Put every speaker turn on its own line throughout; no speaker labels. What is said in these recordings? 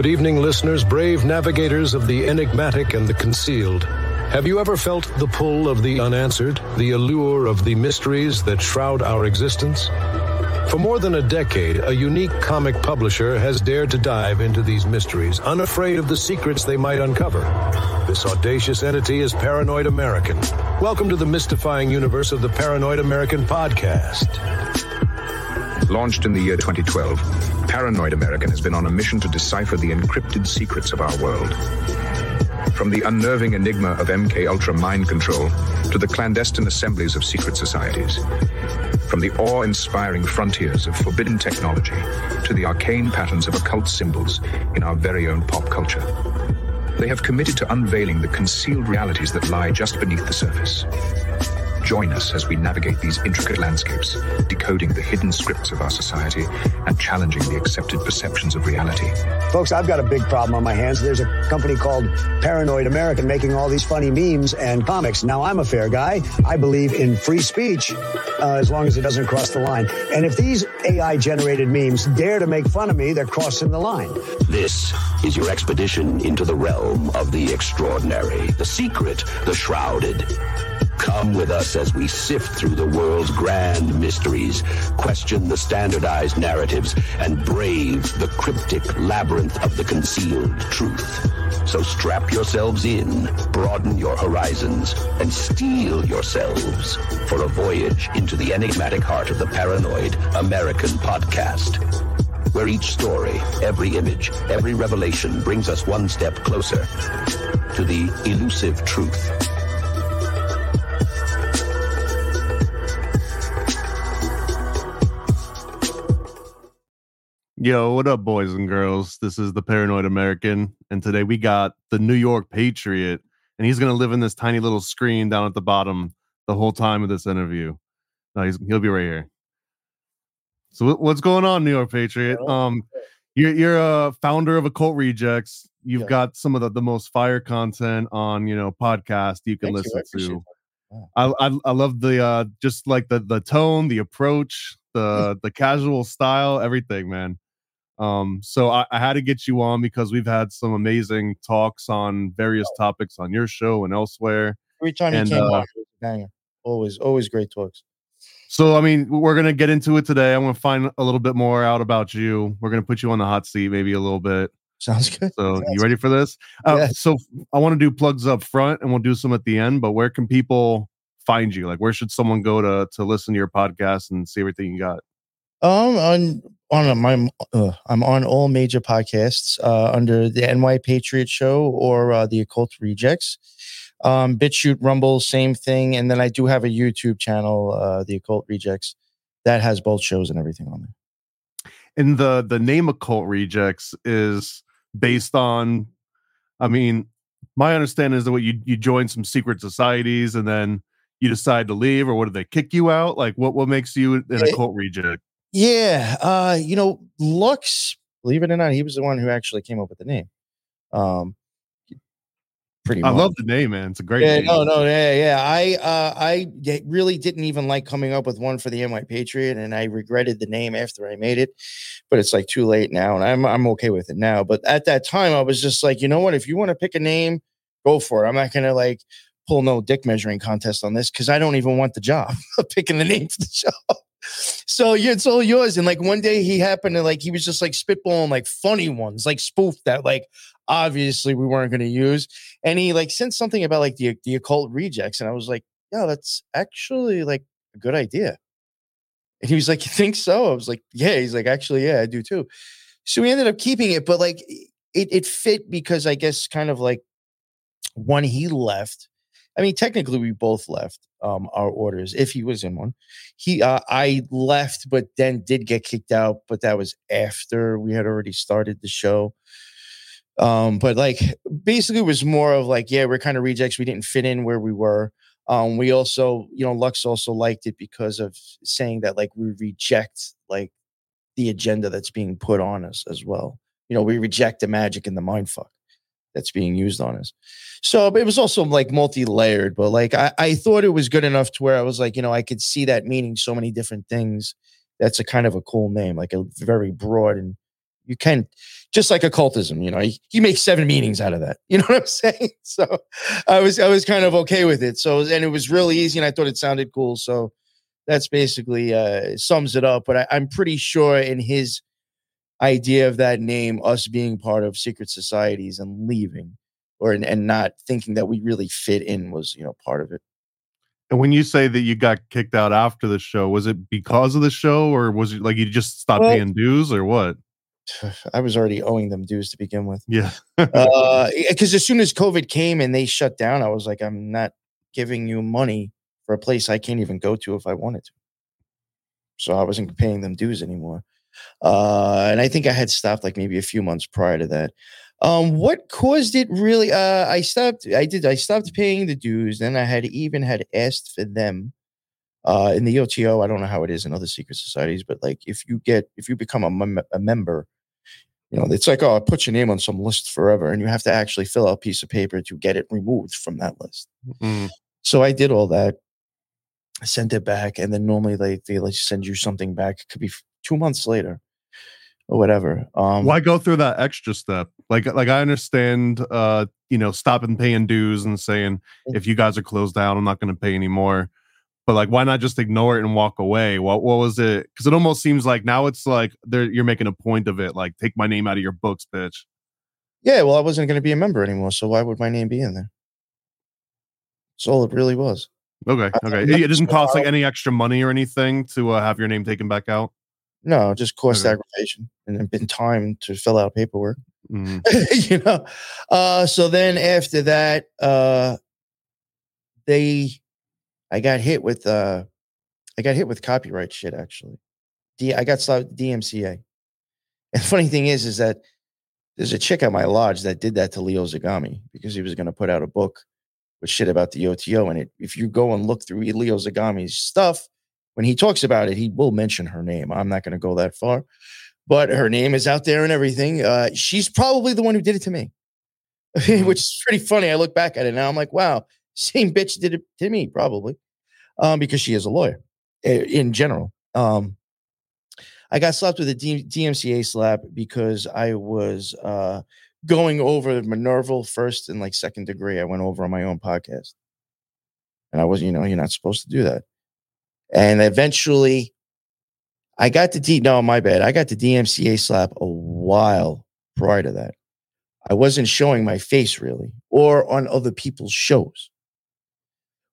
Good evening, listeners, brave navigators of the enigmatic and the concealed. Have you ever felt the pull of the unanswered, the allure of the mysteries that shroud our existence? For more than a decade, a unique comic publisher has dared to dive into these mysteries, unafraid of the secrets they might uncover. This audacious entity is Paranoid American. Welcome to the mystifying universe of the Paranoid American podcast.
Launched in the year 2012, Paranoid American has been on a mission to decipher the encrypted secrets of our world. From the unnerving enigma of MK Ultra mind control to the clandestine assemblies of secret societies. From the awe inspiring frontiers of forbidden technology to the arcane patterns of occult symbols in our very own pop culture. They have committed to unveiling the concealed realities that lie just beneath the surface. Join us as we navigate these intricate landscapes, decoding the hidden scripts of our society and challenging the accepted perceptions of reality.
Folks, I've got a big problem on my hands. There's a company called Paranoid American making all these funny memes and comics. Now, I'm a fair guy. I believe in free speech uh, as long as it doesn't cross the line. And if these AI generated memes dare to make fun of me, they're crossing the line.
This is your expedition into the realm of the extraordinary, the secret, the shrouded. Come with us as we sift through the world's grand mysteries, question the standardized narratives, and brave the cryptic labyrinth of the concealed truth. So strap yourselves in, broaden your horizons, and steel yourselves for a voyage into the enigmatic heart of the paranoid American podcast where each story, every image, every revelation brings us one step closer to the elusive truth.
Yo, what up, boys and girls? This is the Paranoid American, and today we got the New York Patriot, and he's gonna live in this tiny little screen down at the bottom the whole time of this interview. No, he's, he'll be right here. So, what's going on, New York Patriot? Um, you're you're a founder of Occult Rejects. You've
Yeah.
got some of the, the most fire content on you know podcast you can
Thank you,
listen
appreciate
to. I, I I love the uh just like the the tone, the approach, the the casual style, everything, man. Um, so I, I had to get you on because we've had some amazing talks on various topics on your show and elsewhere.
Every time
And,
you came
uh,
on, it was a banger. Always, always great talks.
So I mean, we're gonna get into it today. I'm gonna find a little bit more out about you. We're gonna put you on the hot seat, maybe a little bit.
Sounds good.
So
Sounds
you ready for this? Uh. So I want to do plugs up front, and we'll do some at the end. But where can people find you? Like, where should someone go to to listen to your podcast and see everything you got?
Um, on on my uh, I'm on all major podcasts uh, under the NY Patriot Show or uh, the Occult Rejects. Um, BitChute, Rumble, same thing, and then I do have a YouTube channel, uh, the Occult Rejects, that has both shows and everything on there.
And the the name occult rejects is based on. I mean, my understanding is that what you you join some secret societies and then you decide to leave, or what do they kick you out? Like, what what makes you an occult reject?
Yeah, uh, you know, Lux, believe it or not, he was the one who actually came up with the name. Um, pretty.
I
much.
love the name, man. It's a great
Yeah,
name.
no, no, yeah, yeah. I, uh, I really didn't even like coming up with one for the NY Patriot, and I regretted the name after I made it. But it's like too late now, and I'm, I'm okay with it now. But at that time, I was just like, you know what? If you want to pick a name, go for it. I'm not gonna like pull no dick measuring contest on this because I don't even want the job of picking the name for the show. So yeah, it's all yours. And like one day he happened to like he was just like spitballing like funny ones, like spoof that like obviously we weren't going to use. And he like sent something about like the the occult rejects, and I was like, yeah, that's actually like a good idea. And he was like, you think so? I was like, yeah. He's like, actually, yeah, I do too. So we ended up keeping it, but like it it fit because I guess kind of like when he left. I mean, technically, we both left um, our orders. If he was in one, he uh, I left, but then did get kicked out. But that was after we had already started the show. Um, but like basically, it was more of like, yeah, we're kind of rejects. We didn't fit in where we were. Um, we also, you know, Lux also liked it because of saying that like we reject like the agenda that's being put on us as well. You know, we reject the magic and the mind fuck that's being used on us. So it was also like multi-layered, but like I, I thought it was good enough to where I was like, you know, I could see that meaning so many different things. That's a kind of a cool name, like a very broad and you can just like occultism, you know, he, he makes seven meanings out of that. You know what I'm saying? So I was I was kind of okay with it. So and it was really easy and I thought it sounded cool. So that's basically uh sums it up. But I, I'm pretty sure in his idea of that name, us being part of secret societies and leaving or and, and not thinking that we really fit in was, you know, part of it.
And when you say that you got kicked out after the show, was it because of the show or was it like you just stopped
Well-
paying dues or what?
I was already owing them dues to begin with.
Yeah.
Uh, because as soon as COVID came and they shut down, I was like, I'm not giving you money for a place I can't even go to if I wanted to. So I wasn't paying them dues anymore. Uh, and I think I had stopped like maybe a few months prior to that. Um, what caused it really? Uh, I stopped. I did. I stopped paying the dues. Then I had even had asked for them. Uh, in the OTO, I don't know how it is in other secret societies, but like if you get if you become a, mem- a member, you know, it's like, oh, I put your name on some list forever, and you have to actually fill out a piece of paper to get it removed from that list.
Mm.
So I did all that. I sent it back, and then normally they they like send you something back. It could be two months later, or whatever. Um,
Why go through that extra step? Like, like I understand, uh, you know, stopping paying dues and saying if you guys are closed down, I'm not going to pay anymore. But like, why not just ignore it and walk away? What what was it? Because it almost seems like now it's like you're making a point of it. Like, take my name out of your books, bitch.
Yeah, well, I wasn't going to be a member anymore, so why would my name be in there? That's all it really was.
Okay, okay. It, it doesn't cost like any extra money or anything to uh, have your name taken back out.
No, just cost
Okay.
aggravation and then been time to fill out paperwork.
Mhm.
you know. Uh, so then after that, uh, they, I got hit with, uh, I got hit with copyright shit. Actually, D, I got slapped DMCA. And funny thing is, is that there's a chick at my lodge that did that to Leo Zagami because he was going to put out a book with shit about the OTO. And it, if you go and look through Leo Zagami's stuff, when he talks about it, he will mention her name. I'm not going to go that far, but her name is out there and everything. Uh, she's probably the one who did it to me, which is pretty funny. I look back at it now. I'm like, wow, same bitch did it to me, probably, um, because she is a lawyer in general. Um, I got slapped with a D- DMCA slap because I was uh, going over Minerval first and like second degree. I went over on my own podcast, and I was, you know, you're not supposed to do that. And eventually, I got the D. No, my bad. I got the DMCA slap a while prior to that. I wasn't showing my face really, or on other people's shows.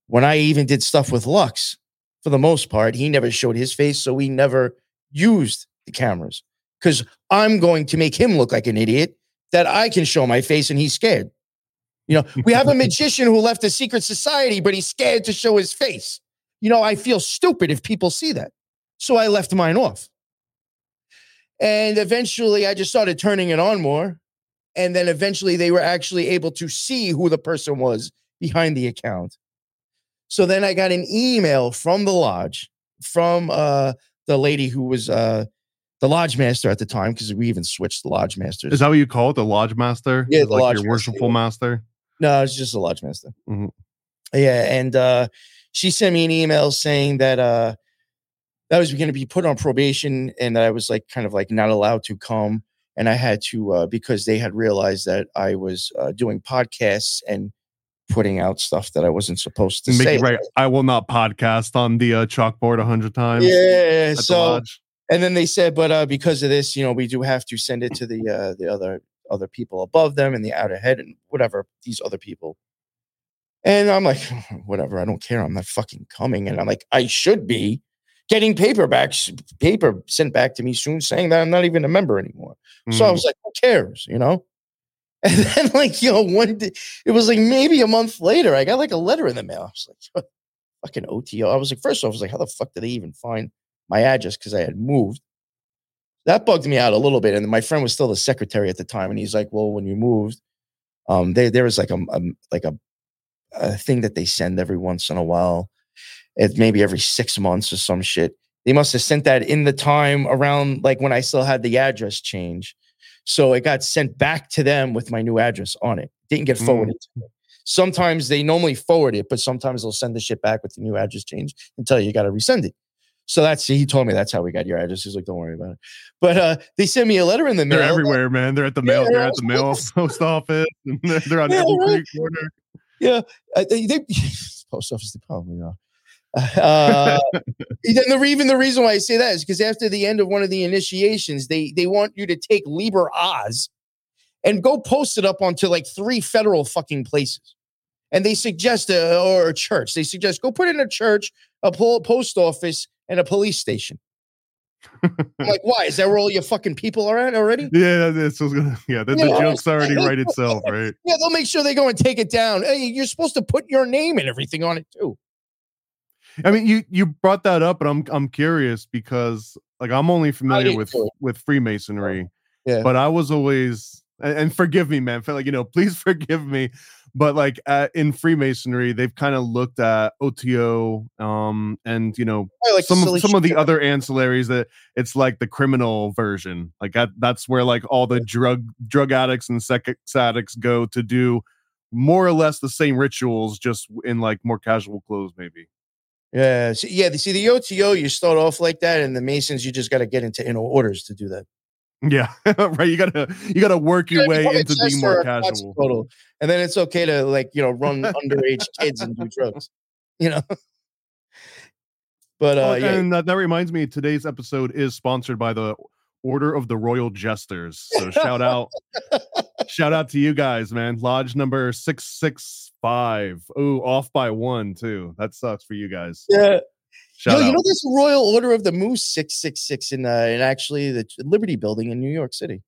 When I even did stuff with Lux, for the most part, he never showed his face, so we never used the cameras because I'm going to make him look like an idiot that I can show my face and he's scared. You know, we have a magician who left a secret society, but he's scared to show his face. You know, I feel stupid if people see that. So I left mine off. And eventually I just started turning it on more. And then eventually they were actually able to see who the person was behind the account. So then I got an email from the lodge, from uh, the lady who was uh, the lodge master at the time, because we even switched the lodge masters.
Is that what you call it? The lodge master?
Yeah, the
like
lodge
your
master,
worshipful master.
No, it's just a lodge master.
Mhm.
Yeah, and uh, she sent me an email saying that uh, that I was going to be put on probation, and that I was like kind of like not allowed to come, and I had to uh, because they had realized that I was uh, doing podcasts and putting out stuff that I wasn't supposed to
Make
say.
right. I will not podcast on the uh, chalkboard a hundred times.
Yeah, so and then they said, but uh, because of this, you know, we do have to send it to the uh, the other other people above them and the outer head and whatever these other people. And I'm like, whatever, I don't care. I'm not fucking coming. And I'm like, I should be getting paperbacks, paper sent back to me soon, saying that I'm not even a member anymore. So I
Mm.
was like, who cares, you know? And then, like, you know, one day, it was like maybe a month later, I got like a letter in the mail. I was like, fucking OTO. I was like, first off, I was like, how the fuck did they even find my address? Because I had moved. That bugged me out a little bit. And my friend was still the secretary at the time. And he's like, well, when you moved, um, there there was like a, a like a, a thing that they send every once in a while. It's maybe every six months or some shit. They must have sent that in the time around like when I still had the address change. So it got sent back to them with my new address on it. Didn't get
Mm.
forwarded. to me. Sometimes they normally forward it, but sometimes they'll send the shit back with the new address change and tell you you got to resend it. So that's he told me that's how we got your address. He's like, don't worry about it. But uh, they sent me a letter in the mail.
They're everywhere, man. They're at the mail.
Yeah,
they're at the mail post office. and They're, they're on
Yeah,
every
right.
corner.
Yeah, uh, they, they post office. They probably are. Uh, then the even the reason why I say that is because after the end of one of the initiations, they they want you to take Liber Oz and go post it up onto like three federal fucking places. And they suggest a, or a church. They suggest go put in a church, a po- post office, and a police station. Like, why? Is that where all your fucking people are at already?
Yeah, that's what's gonna. Yeah, the, the joke's already right itself, right?
Yeah, they'll make sure they go and take it down. Hey, you're supposed to put your name and everything on it too.
I mean, you you brought that up, and I'm I'm curious because like I'm only familiar with
too.
with Freemasonry,
Yeah.
but I was always and, and forgive me, man. Feel like you know, please forgive me. But like uh, in Freemasonry, they've kind of looked at OTO, um, and you know
like
some of some of the other ancillaries that it's like the criminal version. Like that that's where like all the drug drug addicts and sex addicts go to do more or less the same rituals, just in like more casual clothes, maybe.
Yeah, see, yeah. See, the OTO, you start off like that, and the Masons, you just got to get into inner orders to do that.
Yeah, right. You gotta you gotta work your
gotta
way into being more casual.
Quetzalcoatl, and then it's okay to like you know run underage kids and do drugs, you know. But uh,
Oh,
yeah,
and that, that reminds me, today's episode is sponsored by the Order of the Royal Jesters. So shout out, shout out to you guys, man. Lodge number six six five. Oh, off by one too. That sucks for you guys.
yeah.
Shout
Yo,
out.
you know a Royal Order of the Moose six six six in uh, in actually the Liberty Building in New York City.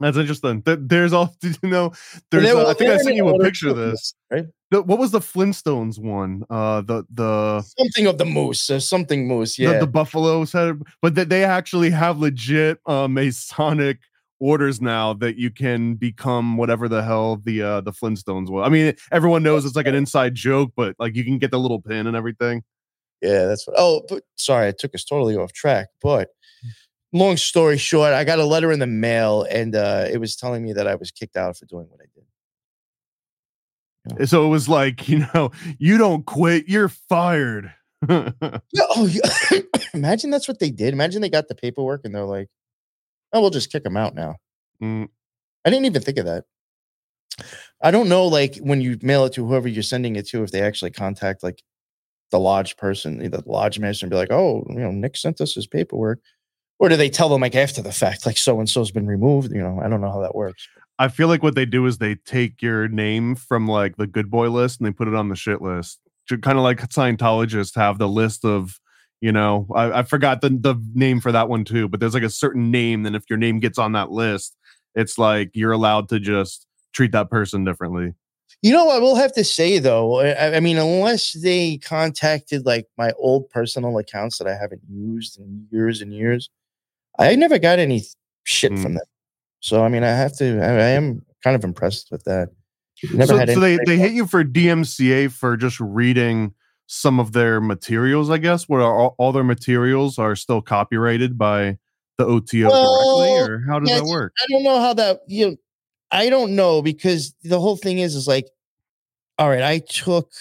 That's interesting. There's all. Did you know? There's.
they
uh, I think I sent you a picture of this.
right?
The- what was the Flintstones one? Uh, the the
Something of the moose, or something moose.
the,
Yeah,
the buffaloes had, but that they actually have legit uh, Masonic orders now that you can become whatever the hell the uh, the Flintstones was. I mean, everyone knows it's like an inside joke, but like you can get the little pin and everything.
Yeah, that's what. Oh, but sorry, I took us totally off track. But long story short, I got a letter in the mail, and uh, it was telling me that I was kicked out for doing what I did.
So it was like, you know, you don't quit, you're fired.
Oh, imagine that's what they did. Imagine they got the paperwork, and they're like, "Oh, we'll just kick them out now."
Mm,
I didn't even think of that. I don't know, like when you mail it to whoever you're sending it to, if they actually contact like the lodge person, the lodge master, and be like, "Oh, you know, Nick sent us his paperwork," or do they tell them like after the fact, like so and so's been removed? You know, I don't know how that works.
I feel like what they do is they take your name from like the good boy list and they put it on the shit list. Kind of like Scientologists have the list of, you know, I, I forgot the, the name for that one too, but there's like a certain name. Then if your name gets on that list, it's like you're allowed to just treat that person differently.
You know, I will have to say though, I, I mean, unless they contacted like my old personal accounts that I haven't used in years and years, I never got any shit
Mm.
from them. So I mean, I have to. I, I am kind of impressed with that. Never
so
had
so they, they hit you for DMCA for just reading some of their materials, I guess, where all, all their materials are still copyrighted by the OTO
Well,
directly, or how does
yeah,
that work?
I don't know how that you. Know, I don't know because the whole thing is is like, all right, I took.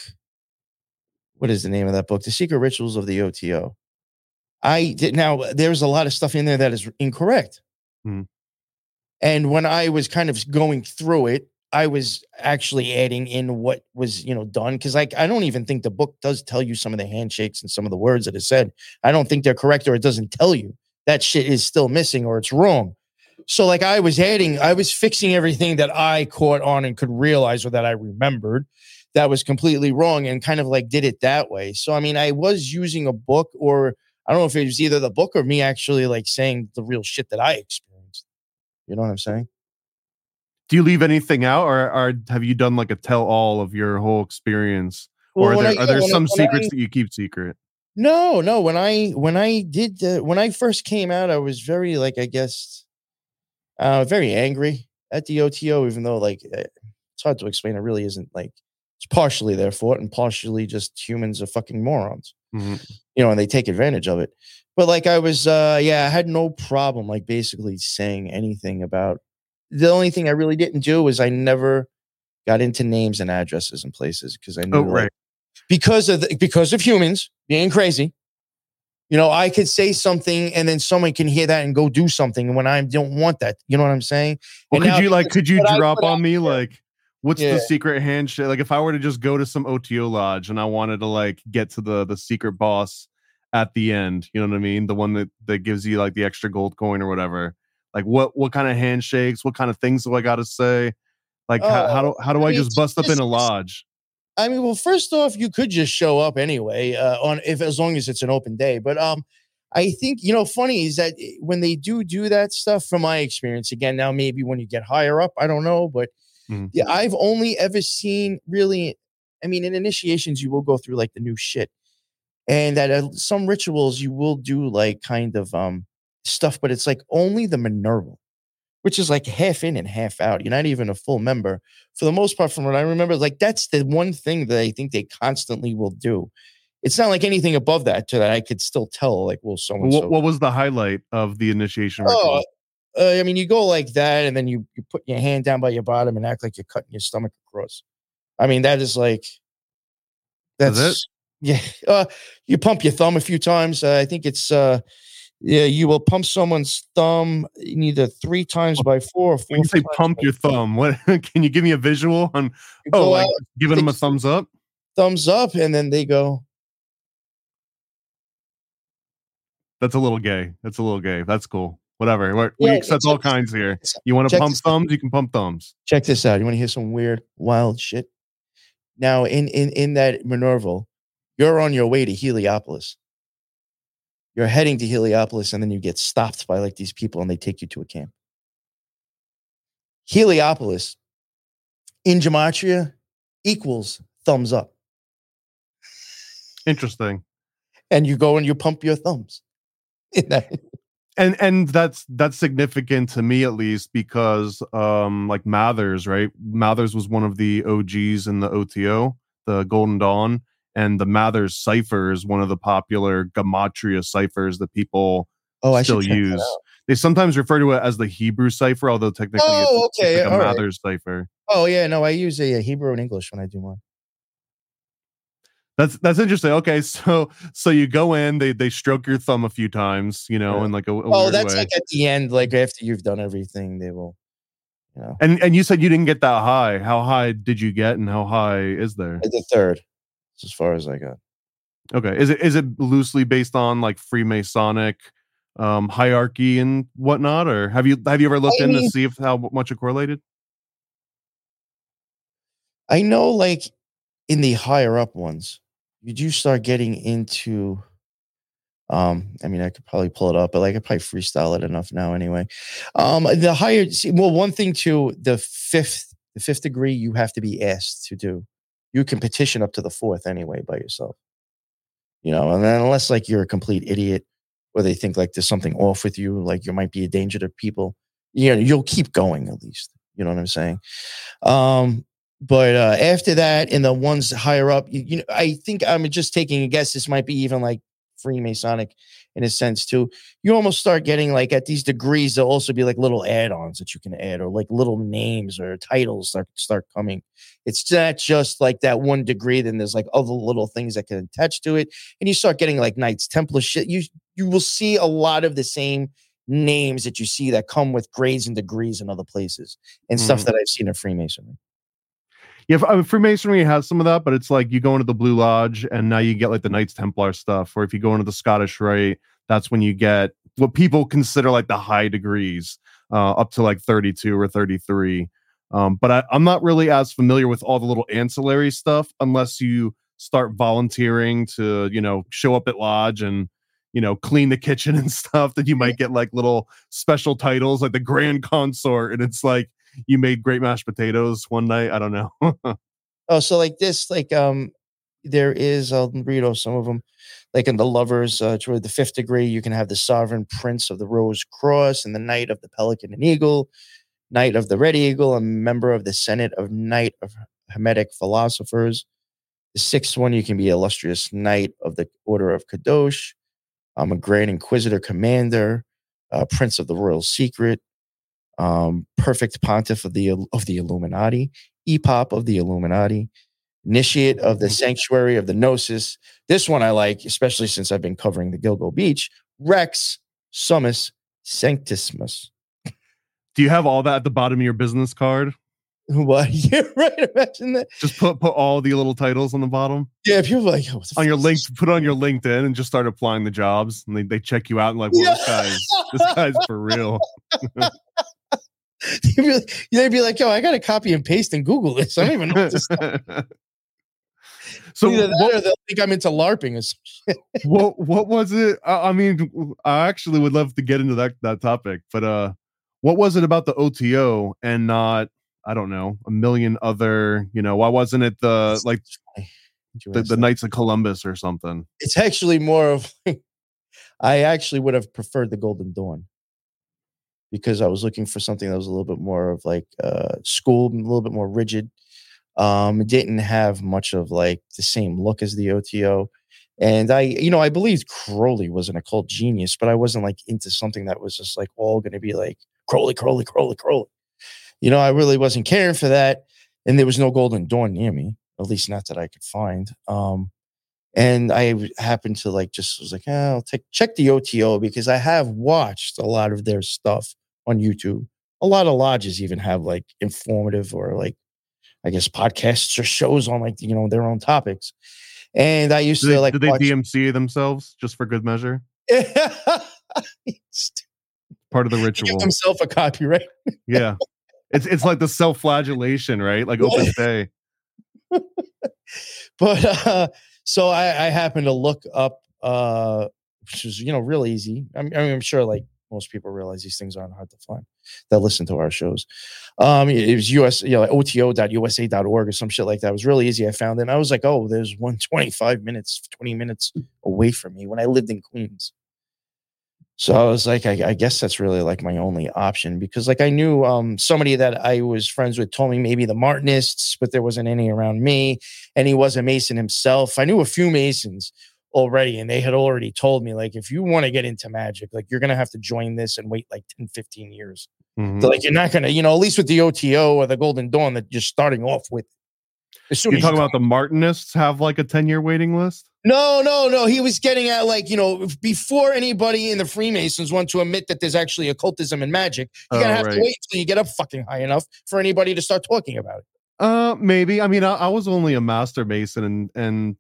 What is the name of that book? The Secret Rituals of the OTO. I did now. There's a lot of stuff in there that is incorrect.
Hmm.
And when I was kind of going through it, I was actually adding in what was you know done because like I don't even think the book does tell you some of the handshakes and some of the words that it said. I don't think they're correct or it doesn't tell you that shit is still missing or it's wrong. So like I was adding, I was fixing everything that I caught on and could realize or that I remembered that was completely wrong and kind of like did it that way. So I mean, I was using a book or I don't know if it was either the book or me actually like saying the real shit that I experienced. You know what I'm saying?
Do you leave anything out, or, or have you done like a tell all of your whole experience? or are there,
I-
are there
I-
some
when
secrets
I-
that you keep secret?
No, no. When I when I did uh, when I first came out, I was very like I guess uh very angry at the OTO, even though like eh, it's hard to explain. It really isn't like it's partially their fault and partially just humans are fucking morons,
Mhm.
you know, and they take advantage of it. But like I was, uh yeah, I had no problem like basically saying anything about. The only thing I really didn't do was I never got into names and addresses and places because I knew
Oh,
like,
right.
because of the, because of humans being crazy You know, I could say something and then someone can hear that and go do something when I don't want that. You know what I'm saying?
Well,
And
could
now
you like could you drop on me
there-
like what's
Yeah.
the secret handshake? Like if I were to just go to some OTO lodge and I wanted to like get to the the secret boss at the end, you know what I mean? The one that that gives you like the extra gold coin or whatever. Like what what kind of handshakes? What kind of things do I got to say? Like how, oh, how do how do
Oh, I
I
mean,
just bust up in a lodge?
I mean, well, first off, you could just show up anyway, uh, on if as long as it's an open day. But um, I think you know, funny is that eh, when they do do that stuff, from my experience, again, now maybe when you get higher up, I don't know, but
Mhm.
yeah, I've only ever seen really. I mean, in initiations, you will go through like the new shit, and that uh, some rituals you will do like kind of um stuff, but it's like only the Minerval, which is like half in and half out. You're not even a full member for the most part, from what I remember, like that's the one thing that I think they constantly will do. It's not like anything above that to that I could still tell, like, well, so and
What,
so.
what was the highlight of the initiation
Oh, uh, I mean, you go like that, and then you you put your hand down by your bottom and act like you're cutting your stomach across. I mean, that is like that's
it?
yeah. Uh, you pump your thumb a few times. Uh, I think it's uh, yeah. You will pump someone's thumb either three times by four or four.
When you say pump your thumb, what can you give me a visual on
You
oh like
out,
giving them a thumbs up?
thumbs up, and then they go.
That's a little gay. That's a little gay. That's cool. Whatever. We're,
Yeah,
we accept all kinds here. You want to pump
this out.
thumbs? You can pump thumbs.
check this out. You want to hear some weird, wild shit? Now, in in in that Minerval, you're on your way to Heliopolis. You're heading to Heliopolis, and then you get stopped by like these people, and they take you to a camp. Heliopolis in gematria equals thumbs up,
Interesting.
and you go and you pump your thumbs.
And and that's that's significant to me at least because um like Mathers, right? Mathers was one of the OGs in the OTO, the Golden Dawn, and the Mathers cipher is one of the popular gematria ciphers that people
oh, I
still
should check that
use. They sometimes refer to it as the Hebrew cipher, although technically it's-
Oh,
it's,
okay,
like a
all right.
Mathers cipher.
Oh yeah, no, I use a, uh, Hebrew and English when I do mine.
That's that's interesting. Okay, so so you go in, they they stroke your thumb a few times, you know,
Yeah.
in like a, a
Oh, that's
way.
like at the end, like after you've done everything, they will, you know,
and and you said you didn't get that high. How high did you get, and how high is there?
the third, as far as I got.
Okay, is it is it loosely based on like Freemasonic um, hierarchy and whatnot, or have you have you ever looked
I
in to see if how much it correlated?
I know, like in the higher up ones, you do start getting into. Um, I mean, I could probably pull it up, but like I probably freestyle it enough now anyway. Um, the higher, see, well, one thing too, the fifth, the fifth degree, you have to be asked to do. You can petition up to the fourth anyway by yourself. You know, and then unless like you're a complete idiot, or they think like there's something off with you, like you might be a danger to people. You know, you'll keep going at least. You know what I'm saying? Um, but uh, after that, in the ones higher up, you, you know, I think I'm just taking a guess. This might be even like Freemasonic in a sense too. You almost start getting like at these degrees, there'll also be like little add-ons that you can add, or like little names or titles that start coming. It's not just like that one degree. Then there's like other little things that can attach to it, and you start getting like Knights Templar shit. You you will see a lot of the same names that you see that come with grades and degrees in other places and stuff
Mhm.
that I've seen in Freemasonry.
Yeah, I mean, Freemasonry has some of that, but it's like you go into the Blue Lodge and now you get like the Knights Templar stuff. Or if you go into the Scottish Rite, that's when you get what people consider like the high degrees, uh, up to like 32 or 33. Um, but I, I'm not really as familiar with all the little ancillary stuff unless you start volunteering to, you know, show up at Lodge and, you know, clean the kitchen and stuff. then you might get like little special titles like the Grand Consort. And it's like, you made great mashed potatoes one night. I don't know.
Oh, so like this, like um, there is I'll read off some of them, like in the lovers, uh, toward the fifth degree, you can have the sovereign prince of the rose cross and the knight of the pelican and eagle, knight of the red eagle, a member of the senate of knight of Hermetic philosophers. The sixth one, you can be illustrious knight of the order of Kadosh. I'm a grand inquisitor commander, uh, prince of the royal secret, um, perfect pontiff of the of the Illuminati, epop of the Illuminati, initiate of the sanctuary of the Gnosis. This one I like, especially since I've been covering the Gilgo Beach. Rex Summus Sanctissimus.
Do you have all that at the bottom of your business card?
What? Yeah, right. Imagine that.
Just put put all the little titles on the bottom
Yeah, people are like, oh,
on your link. Put on your LinkedIn and just start applying the jobs, and they, they check you out and like, well, this guy's this guy's for real.
They'd be like- They'd be like, yo, I got to copy and paste and Google this. I don't even know what this
so
Either that
what,
or they'll think I'm into LARPing or some
what what was it? I, I mean, I actually would love to get into that that topic, but uh, what was it about the OTO and not? I don't know, a million other. You know, why wasn't it the like the, the Knights of Columbus or something?
It's actually more of, I actually would have preferred the Golden Dawn because I was looking for something that was a little bit more of like uh, school, a little bit more rigid. Um, it didn't have much of like the same look as the OTO. And I, you know, I believed Crowley was an occult genius, but I wasn't like into something that was just like all going to be like Crowley, Crowley, Crowley, Crowley. You know, I really wasn't caring for that. And there was no Golden Dawn near me, at least not that I could find. Um, and I happened to like just was like, eh, I'll take check the OTO because I have watched a lot of their stuff on YouTube. A lot of lodges even have like informative or like I guess podcasts or shows on like you know their own topics. And I used
Do
to
they,
like
do they
watch-
DMCA themselves just for good measure? Part of the ritual.
give himself a copyright.
Yeah, it's it's like the self-flagellation, right? Like open Day.
but uh, so I, I happened to look up, uh, which is you know real easy. I mean, I mean, I'm sure like most people realize these things aren't hard to find that listen to our shows. Um, it was us, you know, like oto.usa.org or some shit like that. It was really easy. I found it. And I was like, oh, there's one 25 minutes, 20 minutes away from me when I lived in Queens. So I was like, I, I guess that's really like my only option because like I knew um somebody that I was friends with told me maybe the Martinists, but there wasn't any around me and he was a Mason himself. I knew a few Masons already, and they had already told me, like, if you want to get into magic, like, you're to have to join this and wait like 10, 15 years.
Mhm.
So, like, you're not to, you know, at least with the OTO or the Golden Dawn that you're starting off with. As soon
You're
as
talking
you
about the Martinists have like a 10-year waiting list?
no, no, no. He was getting at like, you know, before anybody in the Freemasons want to admit that there's actually occultism and magic, you're going
Oh,
have
right.
to wait until you get up fucking high enough for anybody to start talking about it.
Uh, maybe. I mean, I, I was only a master mason, and and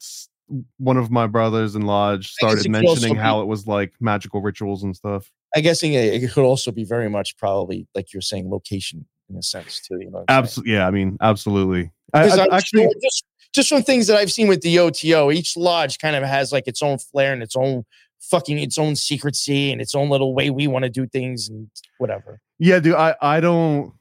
one of my brothers in lodge started
it could also
mentioning
be-
how it was like magical rituals and stuff.
I guessing it, it could also be very much probably like you're saying location in a sense too. You know, what I'm saying?
Absolutely. Yeah. I mean, absolutely. I, I- actually,
sure just just from things that I've seen with the OTO, each lodge kind of has like its own flair and its own fucking its own secrecy and its own little way we want to do things and whatever.
yeah, dude. I I don't.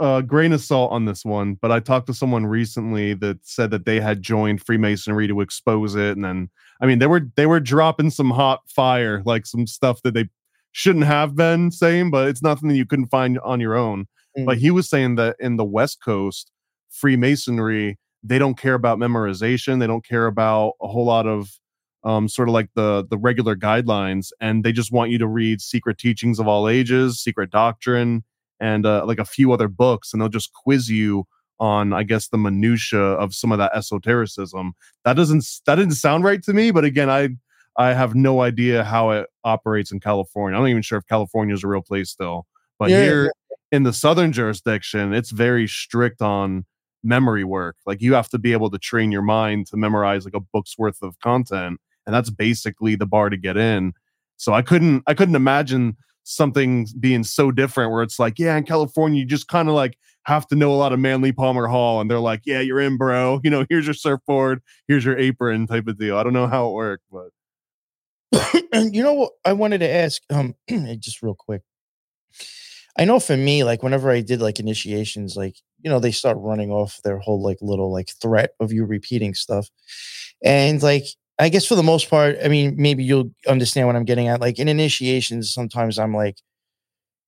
Uh, grain of salt on this one, but I talked to someone recently that said that they had joined Freemasonry to expose it, and then I mean they were they were dropping some hot fire, like some stuff that they shouldn't have been saying, but it's nothing that you couldn't find on your own. But he was saying that in the West Coast, Freemasonry, they don't care about memorization. They don't care about a whole lot of um, sort of like the the regular guidelines, and they just want you to read Secret Teachings of All Ages, Secret Doctrine, and uh, like a few other books, and they'll just quiz you on, I guess, the minutia of some of that esotericism. That doesn't that didn't sound right to me, but again, I I have no idea how it operates in California. I'm not even sure if California is a real place still, but
Yeah,
here in the southern jurisdiction, it's very strict on memory work. Like you have to be able to train your mind to memorize like a book's worth of content, and that's basically the bar to get in. So I couldn't I couldn't imagine something being so different where it's like, yeah, in California, you just kind of like have to know a lot of Manly Palmer Hall, and they're like, yeah, you're in, bro. You know, here's your surfboard, here's your apron, type of deal. I don't know how it worked, but
and you know what I wanted to ask, um, just real quick. I know for me, like whenever I did like initiations, like you know, they start running off their whole like little like threat of you repeating stuff, and like I guess for the most part, I mean, maybe you'll understand what I'm getting at. Like in initiations, sometimes I'm like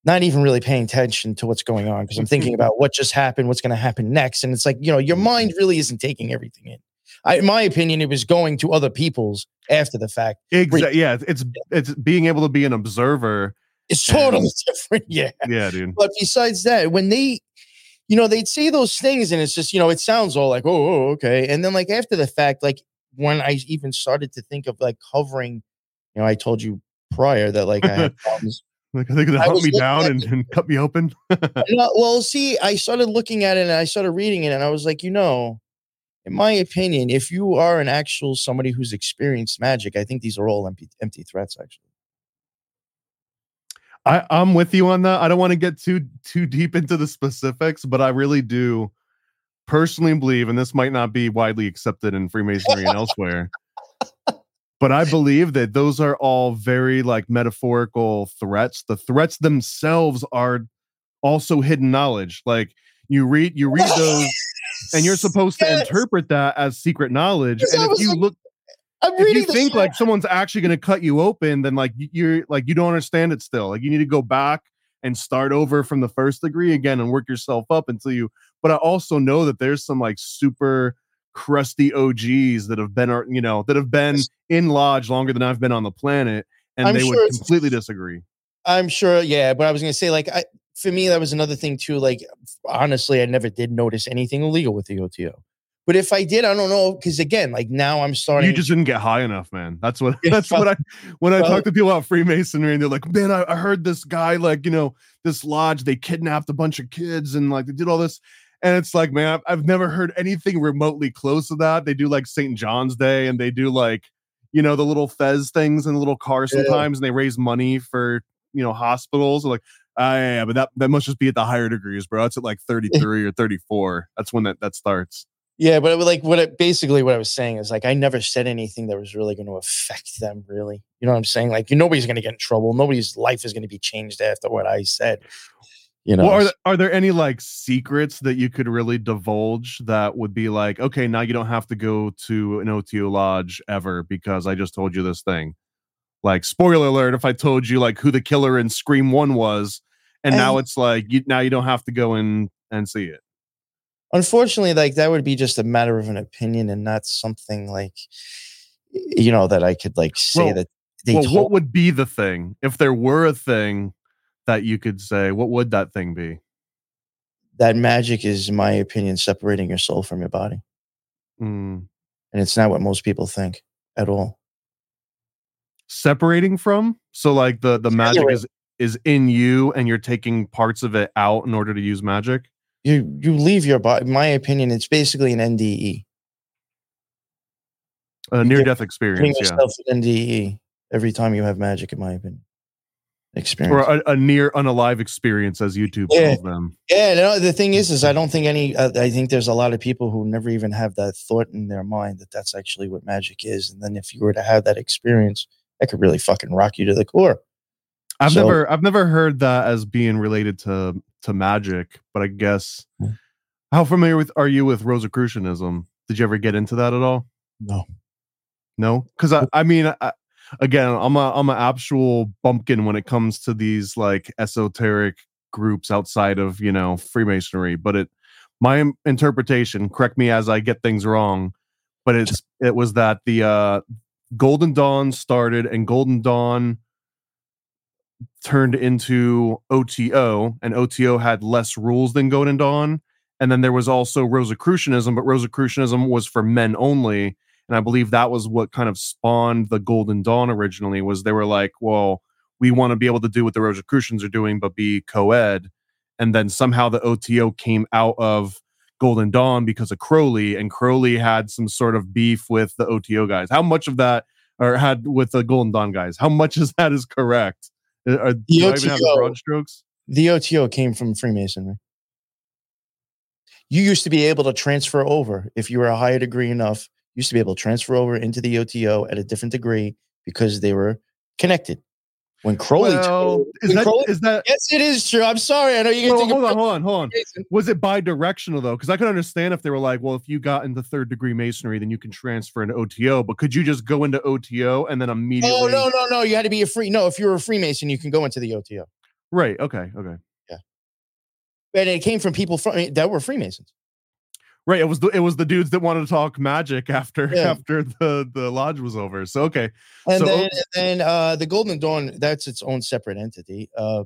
not even really paying attention to what's going on because I'm mm-hmm. thinking about what just happened, what's going to happen next, and it's like you know, your mm-hmm. mind really isn't taking everything in. I, in my opinion, it was going to other people's after the fact.
exactly, yeah, it's, it's it's being able to be an observer.
It's totally different. Yeah.
Yeah, dude.
But besides that, when they you know, they'd say those things, and it's just, you know, it sounds all like, oh, oh, okay. And then, like, after the fact, like, when I even started to think of like covering, you know, I told you prior that like I had problems.
Like I think they
I
hunt
was
me down and, and cut me open.
No, well, see, I started looking at it and I started reading it, and I was like, you know, in my opinion, if you are an actual somebody who's experienced magic, I think these are all empty, empty threats, actually.
I, I'm with you on that. I don't want to get too too deep into the specifics, but I really do personally believe, and this might not be widely accepted in Freemasonry and elsewhere, but I believe that those are all very like metaphorical threats. The threats themselves are also hidden knowledge. Like you read you read those and you're supposed to interpret that as secret knowledge. And if you look
I'm
if you think
shit-
like someone's actually going to cut you open then like you're like you don't understand it still like you need to go back and start over from the first degree again and work yourself up until you but i also know that there's some like super crusty og's that have been you know that have been in lodge longer than i've been on the planet and
I'm
they
sure
would completely disagree
I'm sure, yeah, but I was gonna say, like, I for me, that was another thing too. Like, honestly, I never did notice anything illegal with the OTO. But if I did, I don't know, because again, like now I'm starting.
you just didn't get high enough man that's what that's what i when i
well-
talk to people about freemasonry and they're like man I, I heard this guy like you know this lodge they kidnapped a bunch of kids and like they did all this and it's like man I've, I've never heard anything remotely close to that they do like st john's day and they do like you know the little fez things in the little car
Yeah.
sometimes and they raise money for you know hospitals like ah, yeah, yeah, but that that must just be at the higher degrees bro it's at like 33 or 34 that's when that that starts
yeah, but it, like what it, basically what I was saying is like I never said anything that was really going to affect them. Really, you know what I'm saying? Like nobody's going to get in trouble. Nobody's life is going to be changed after what I said. You know,
Well, are, th- are there any like secrets that you could really divulge that would be like, okay, now you don't have to go to an OTO lodge ever because I just told you this thing? Like, spoiler alert, if I told you like who the killer in Scream 1 was, and now it's like, you, now you don't have to go in and see it.
unfortunately, like that would be just a matter of an opinion and not something like you know that I could like say
Well-
that they
well,
told
what would be the thing? If there were a thing that you could say, what would that thing be?
that magic is, in my opinion, separating your soul from your body.
Mm,
And it's not what most people think at all.
separating from? So like the the magic
Anyway.
is is in you and you're taking parts of it out in order to use magic?
You you leave your body. My opinion, it's basically an NDE.
A near death experience, yeah.
NDE every time you have magic, in my opinion. Experience.
Or a, a near unalive experience, as YouTube
Yeah.
calls them.
Yeah, no, the thing is, is I don't think any. Uh, I think there's a lot of people who never even have that thought in their mind that that's actually what magic is. And then if you were to have that experience, that could really fucking rock you to the core.
I've
So-
never I've never heard that as being related to to magic, but I guess
Mm.
how familiar with are you with Rosicrucianism? Did you ever get into that at all?
No.
No, because I, I mean, I, again, I'm a I'm an actual bumpkin when it comes to these like esoteric groups outside of you know Freemasonry. But it, my interpretation, correct me as I get things wrong, but it's it was that the uh, Golden Dawn started and Golden Dawn turned into OTO, and OTO had less rules than Golden Dawn. And then there was also Rosicrucianism, but Rosicrucianism was for men only and i believe that was what kind of spawned the golden dawn originally was they were like well we want to be able to do what the rosicrucians are doing but be co-ed and then somehow the oto came out of golden dawn because of crowley and crowley had some sort of beef with the oto guys how much of that or had with the golden dawn guys how much of that is correct Uh, Are, even have the
OTO
broad strokes
The OTO came from Freemasonry. You used to be able to transfer over if you were a higher degree enough. Used to be able to transfer over into the OTO at a different degree because they were connected. When Crowley,
well, is
when
that
Crowley-
is that
yes, it is true. I'm sorry. I know you
well, hold on hold on hold on was it bi-directional though because i could understand if they were like well if you got into third degree masonry then you can transfer into oto but could you just go into oto and then oh, immediately
Oh no, no, no! You had to be a free. No, if you were a Freemason, you can go into the OTO.
right okay okay Yeah.
And it came from people from that were Freemasons.
Right it was the it was the dudes that wanted to talk magic after
Yeah.
after the the lodge was over so okay
And
So-
then, and then uh, the Golden Dawn, that's its own separate entity. Uh,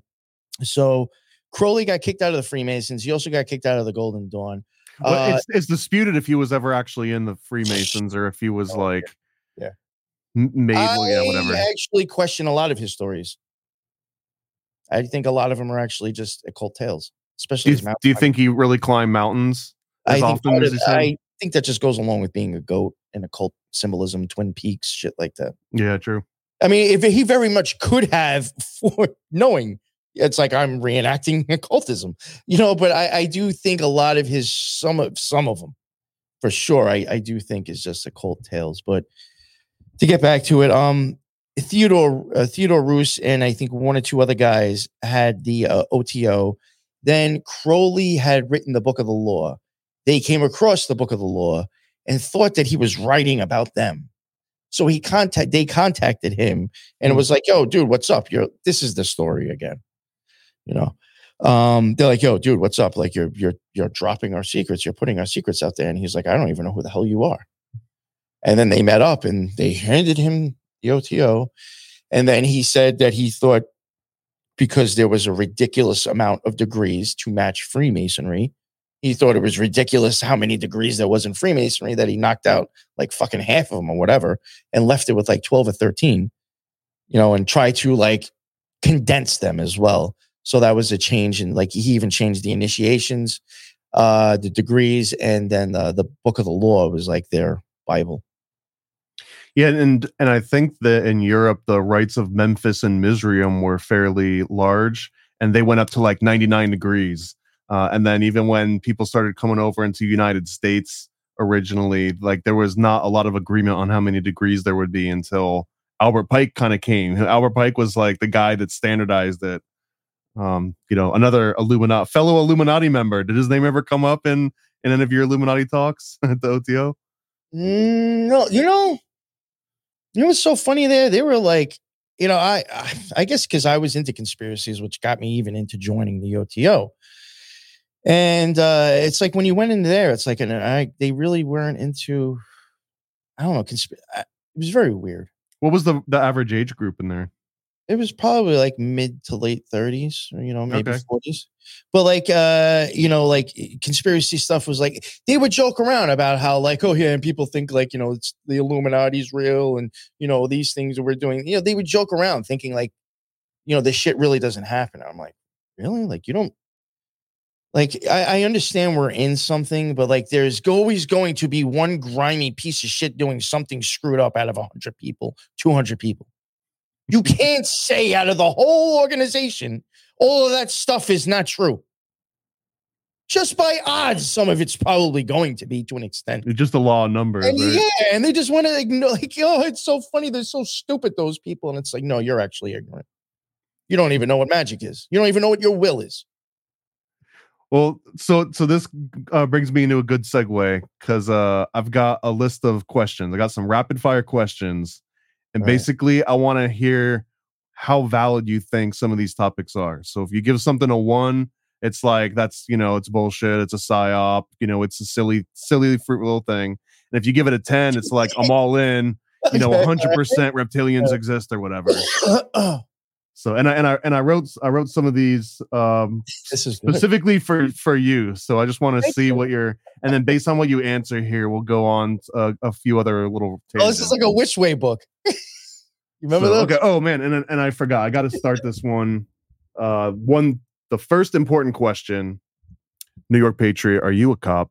so Crowley got kicked out of the Freemasons. He also got kicked out of the Golden Dawn.
But
Uh,
it's, it's disputed if he was ever actually in the Freemasons or if he was
Oh,
like,
yeah.
m- made, well, yeah,
I
whatever.
actually question a lot of his stories. I think a lot of them are actually just occult tales,
Do
especially.
you,
his
do you think he really climbed mountains
I think,
often
part of- I think that just goes along with being a goat and occult symbolism, Twin Peaks, shit like that.
Yeah, true.
I mean, if he very much could have for knowing, it's like I'm reenacting occultism, you know. But I, I do think a lot of his some of some of them, for sure, I, I do think is just occult tales. But to get back to it, um, Theodore uh, Theodore Reuss and I think one or two other guys had the uh, OTO. Then Crowley had written the Book of the Law. They came across the Book of the Law and thought that he was writing about them. So he contact they contacted him and it was like, "Yo, dude, what's up? You're this is the story again." You know. Um, they're like, "Yo, dude, what's up? Like you're you're you're dropping our secrets. You're putting our secrets out there." And he's like, "I don't even know who the hell you are." And then they met up and they handed him the OTO. And then he said that he thought because there was a ridiculous amount of degrees to match Freemasonry, he thought it was ridiculous how many degrees there was in Freemasonry that he knocked out like fucking half of them or whatever and left it with like 12 or 13, you know, and try to like condense them as well. So that was a change. And like he even changed the initiations, uh, the degrees, and then uh, the book of the law was like their Bible.
Yeah, and and I think that in Europe the rites of Memphis and Misraim were fairly large, and they went up to like 99 degrees. Uh, and then even when people started coming over into United States originally, like there was not a lot of agreement on how many degrees there would be until Albert Pike kind of came. Albert Pike was like the guy that standardized it. Um, you know, another Illuminati fellow Illuminati member. Did his name ever come up in in any of your Illuminati talks at the OTO?
Mm, no, you know, you know what's so funny there? They were like, you know, I I, I guess because I was into conspiracies, which got me even into joining the OTO. And uh, it's like when you went into there, it's like, an, I they really weren't into, I don't know, consp- I- it was very weird.
What was the the average age group in there?
It was probably like mid to late 30s, or, you know, maybe
Okay.
40s. But like uh, you know, like conspiracy stuff was like they would joke around about how like, oh yeah, and people think like, you know, it's the Illuminati's real and you know, these things that we're doing. You know, they would joke around thinking like, you know, this shit really doesn't happen. I'm like, really? Like you don't like I, I understand we're in something, but like there's always going to be one grimy piece of shit doing something screwed up out of 100 people, 200 people. You can't say out of the whole organization, all of that stuff is not true. Just by odds, some of it's probably going to be to an extent.
It's just a law of numbers,
And
right?
yeah, and they just want to ignore, like, oh, it's so funny. They're so stupid, those people. And it's like, no, you're actually ignorant. You don't even know what magic is. You don't even know what your will is.
Well, so so this uh, brings me into a good segue because uh, I've got a list of questions. I got some rapid fire questions, and
Right.
basically, I want to hear how valid you think some of these topics are. So if you give something a one, it's like that's you know it's bullshit. It's a psyop. You know, it's a silly, silly, fruit little thing. And if you give it a ten, it's like I'm all in. You know,
Okay,
100 percent reptilians exist or whatever. So and I and I and I wrote I wrote some of these um
this is good.
specifically for for you. So I just want to see what you're, and then based on what you answer here, we'll go on uh, a few other little.
Oh, this is like a which way book. you remember
So,
that?
Okay. Oh man, and and I forgot. I got to start this one. Uh, one the first important question. New York Patriot, are you a cop?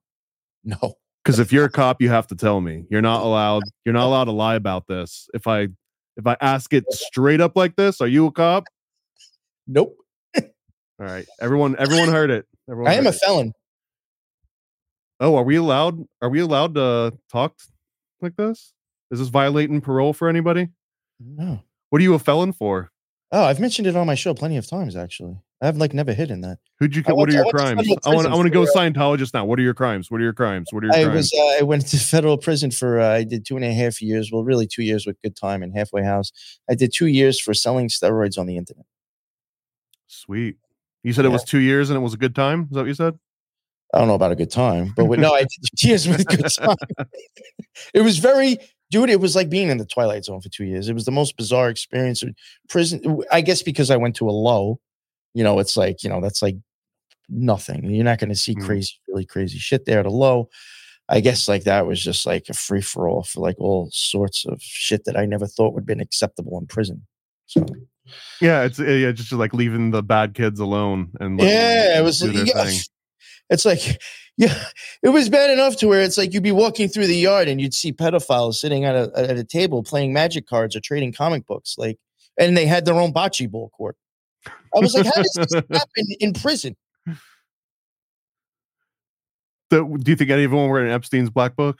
No.
Because if you're a cop, you have to tell me. You're not allowed. You're not allowed to lie about this. If I if I ask it straight up like this, are you a cop?
Nope.
All right. Everyone. Everyone heard it. Everyone
I am a
it.
felon.
Oh, are we allowed? Are we allowed to talk like this? Is this violating parole for anybody?
No.
What are you a felon for?
Oh, I've mentioned it on my show plenty of times, actually. I've like never hidden that.
Who'd you?
I
What
went
are
I
your crimes? I want. I want to go Scientologist now. What are your crimes? What are your crimes? What are your
I
crimes?
was uh, I went to federal prison for uh, I did two and a half years. Well, really two years with good time and halfway house. I did two years for selling steroids on the internet.
Sweet. You said it was two years and it was a good time. Is that what you said?
I don't know about a good time, but with, no, I did two years with good time. it was very, dude. It was like being in the twilight zone for two years. It was the most bizarre experience. Prison, I guess, because I went to a low. You know, it's like you know that's like nothing. You're not going to see
Mm.
crazy, really crazy shit there. at a low, I guess, like that was just like a free for all for like all sorts of shit that I never thought would have been acceptable in prison. So
Yeah, it's uh, yeah, just like leaving the bad kids alone and
yeah, it was. yeah. It's like, yeah, it was bad enough to where it's like you'd be walking through the yard and you'd see pedophiles sitting at a at a table playing magic cards or trading comic books, like, and they had their own bocce ball court. I was like, how does this happen in prison?
So, do you think any of them were in Epstein's black book,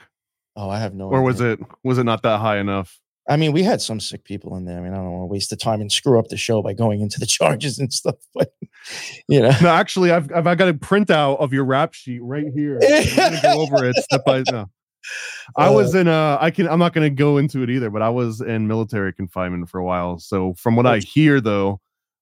Oh, I have no.
or was it was it not that high enough?
I mean, we had some sick people in there. I mean, I don't want to waste the time and screw up the show by going into the charges and stuff, but you know.
No, actually, I've I've I got a printout of your rap sheet right here. Go over it step by no. I was in uh I can I'm not gonna go into it either, but I was in military confinement for a while. So from what I hear though,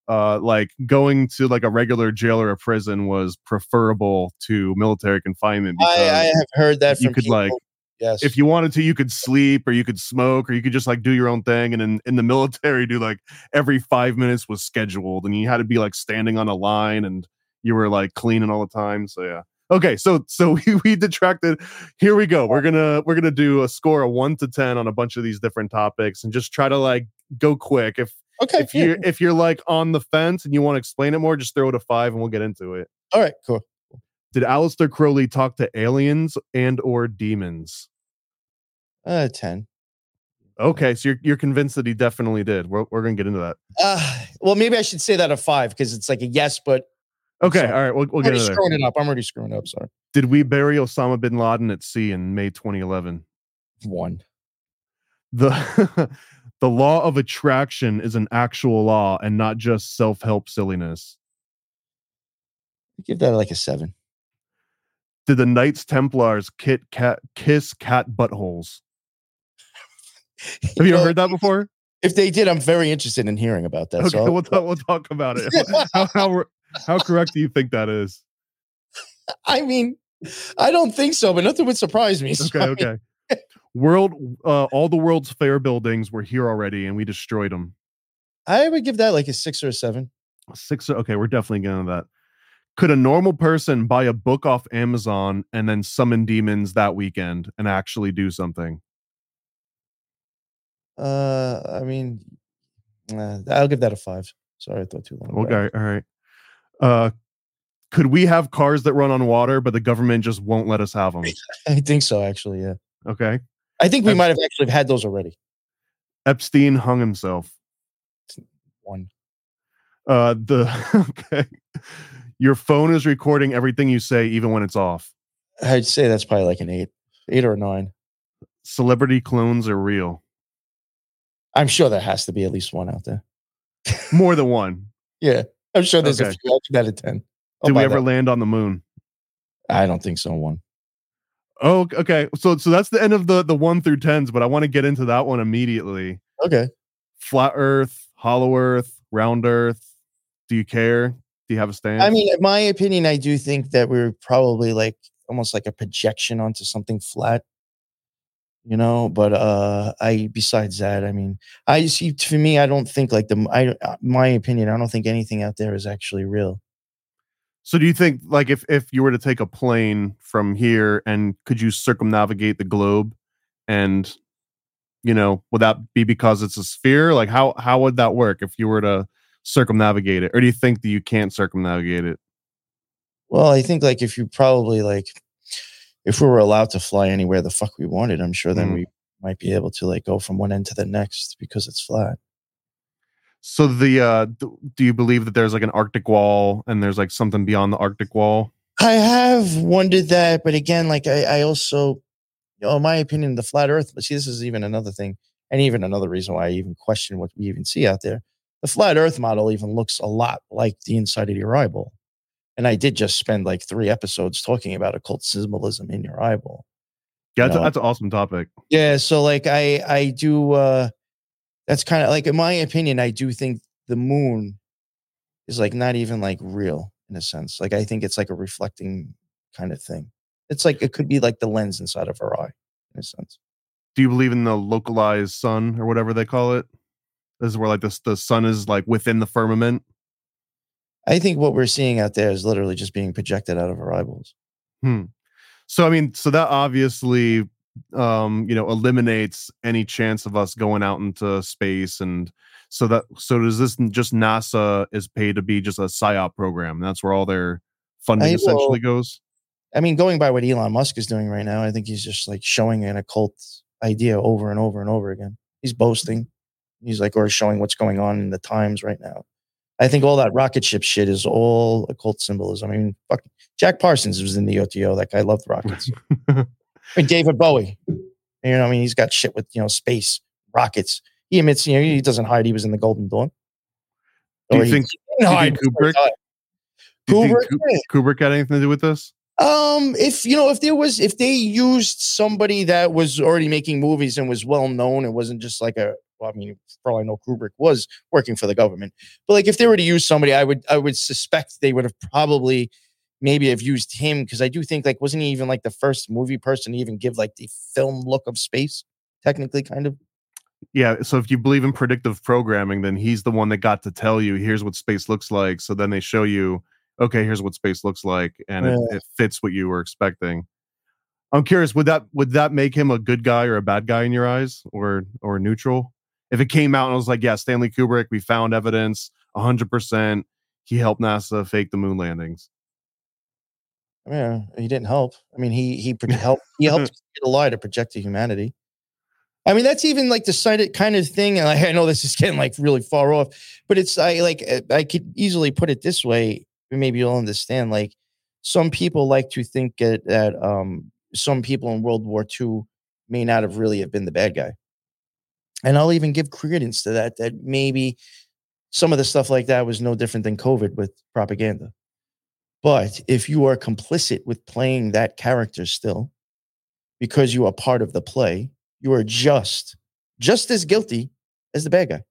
uh like going to like a regular jail or a prison was preferable to military confinement because
I, I have heard that
you could, like,
yes.
if you wanted to, you could sleep or you could smoke or you could just like do your own thing. And in, in the military, do like every five minutes was scheduled and you had to be like standing on a line and you were like cleaning all the time. So yeah. Okay, so so we, we detracted. Here we go. We're gonna we're gonna do a score of one to ten on a bunch of these different topics and just try to like go quick. If
okay,
if
yeah.
you're if you're like on the fence and you want to explain it more, just throw it a five and we'll get into it.
all right, cool.
Did Aleister Crowley talk to aliens and or demons?
Uh, ten.
Okay, so you're you're convinced that he definitely did. We're we're gonna get into that.
Uh, well, maybe I should say that a five because it's like a yes, but
Okay,
Sorry.
all right, we'll, we'll
I'm
get into there.
screwing it up. I'm already screwing up. Sorry.
Did we bury Osama bin Laden at sea in May 2011?
One.
The the law of attraction is an actual law and not just self help silliness.
Give that like a seven.
Did the Knights Templars kit cat kiss cat buttholes? Have you ever
know,
heard that before?
If they did, I'm very interested in hearing about that.
Okay,
so
we'll talk. We'll talk about it. How how, how correct do you think that is?
I mean, I don't think so, but nothing would surprise me.
Okay, okay. World, uh, all the world's fair buildings were here already, and we destroyed them.
I would give that like a six or a seven.
Six. Okay, we're definitely getting to that. Could a normal person buy a book off Amazon and then summon demons that weekend and actually do something?
Uh, I mean, uh, I'll give that a five. Sorry, I thought too long.
Okay, all right. Uh, could we have cars that run on water, but the government just won't let us have them?
I think so. Actually, yeah.
Okay.
I think we
I've-
might have actually had those already.
Epstein hung himself.
One.
Uh, the okay. Your phone is recording everything you say, even when it's off.
I'd say that's probably like an eight, eight or a nine.
Celebrity clones are real.
I'm sure there has to be at least one out there.
More than one.
Yeah, I'm sure there's a few. That a ten. I'll
Did we ever
that.
land on the moon?
I don't think so. One.
Oh, okay. So so that's the end of the the one through tens, but I want to get into that one immediately.
Okay.
Flat Earth, Hollow Earth, Round Earth. Do you care? Do you have a stand?
I mean, in my opinion, I do think that we're probably like almost like a projection onto something flat. You know, but uh I besides that, I mean, I see for me, I don't think like the I uh, my opinion, I don't think anything out there is actually real.
So do you think like if if you were to take a plane from here and could you circumnavigate the globe and you know, would that be because it's a sphere? Like how how would that work if you were to circumnavigate it? Or do you think that you can't circumnavigate it?
Well, I think like if you probably like if we were allowed to fly anywhere the fuck we wanted, I'm sure then
Mm.
we might be able to like go from one end to the next because it's flat.
So the uh do you believe that there's like an Arctic wall and there's like something beyond the Arctic wall?
I have wondered that, but again, like I, I also, you know, in my opinion, the flat Earth. But see, this is even another thing, and even another reason why I even question what we even see out there. The flat Earth model even looks a lot like the inside of your eyeball, and I did just spend like three episodes talking about occult symbolism in your eyeball.
Yeah, that's,
No.
that's an awesome topic.
Yeah, so like I I do uh that's kind of like in my opinion I do think the moon is like not even like real in a sense. Like I think it's like a reflecting kind of thing. It's like it could be like the lens inside of our eye in a sense.
Do you believe in the localized sun or whatever they call it? This is where like the the sun is like within the firmament.
I think what we're seeing out there is literally just being projected out of our eyeballs.
Hmm. So I mean, so that obviously um, you know, eliminates any chance of us going out into space and so that so does this just NASA is paid to be just a psyop program? And that's where all their funding I, essentially well, goes.
I mean, going by what Elon Musk is doing right now, I think he's just like showing an occult idea over and over and over again. He's boasting. He's like, or showing what's going on in the times right now. I think all that rocket ship shit is all occult symbolism. I mean, fuck, Jack Parsons was in the OTO. That guy loved rockets. I mean, David Bowie. You know, I mean, he's got shit with you know space rockets. He admits, you know, he doesn't hide. He was in the Golden Dawn.
Do you think, do you think Kubrick? Do you Kubrick, think Kubrick had anything to do with this?
Um, if you know, if there was, if they used somebody that was already making movies and was well known, it wasn't just like a. Well, I mean, I know, Kubrick was working for the government, but like if they were to use somebody, I would, I would suspect they would have probably maybe have used him because I do think like wasn't he even like the first movie person to even give like the film look of space, technically, kind of.
Yeah, so if you believe in predictive programming, then he's the one that got to tell you here's what space looks like. So then they show you okay, here's what space looks like, and yeah. it, it fits what you were expecting. I'm curious, would that would that make him a good guy or a bad guy in your eyes, or or neutral? If it came out and I was like, yeah, Stanley Kubrick, we found evidence, 100, percent he helped NASA fake the moon landings.
Yeah, he didn't help. I mean, he he helped he helped get a lie to project to humanity. I mean, that's even like the side kind of thing. And I know this is getting like really far off, but it's I like I could easily put it this way maybe you'll understand. Like some people like to think that, that um, some people in World War II may not have really have been the bad guy. And I'll even give credence to that, that maybe some of the stuff like that was no different than COVID with propaganda. But if you are complicit with playing that character still, because you are part of the play, you are just, just as guilty as the bad guy.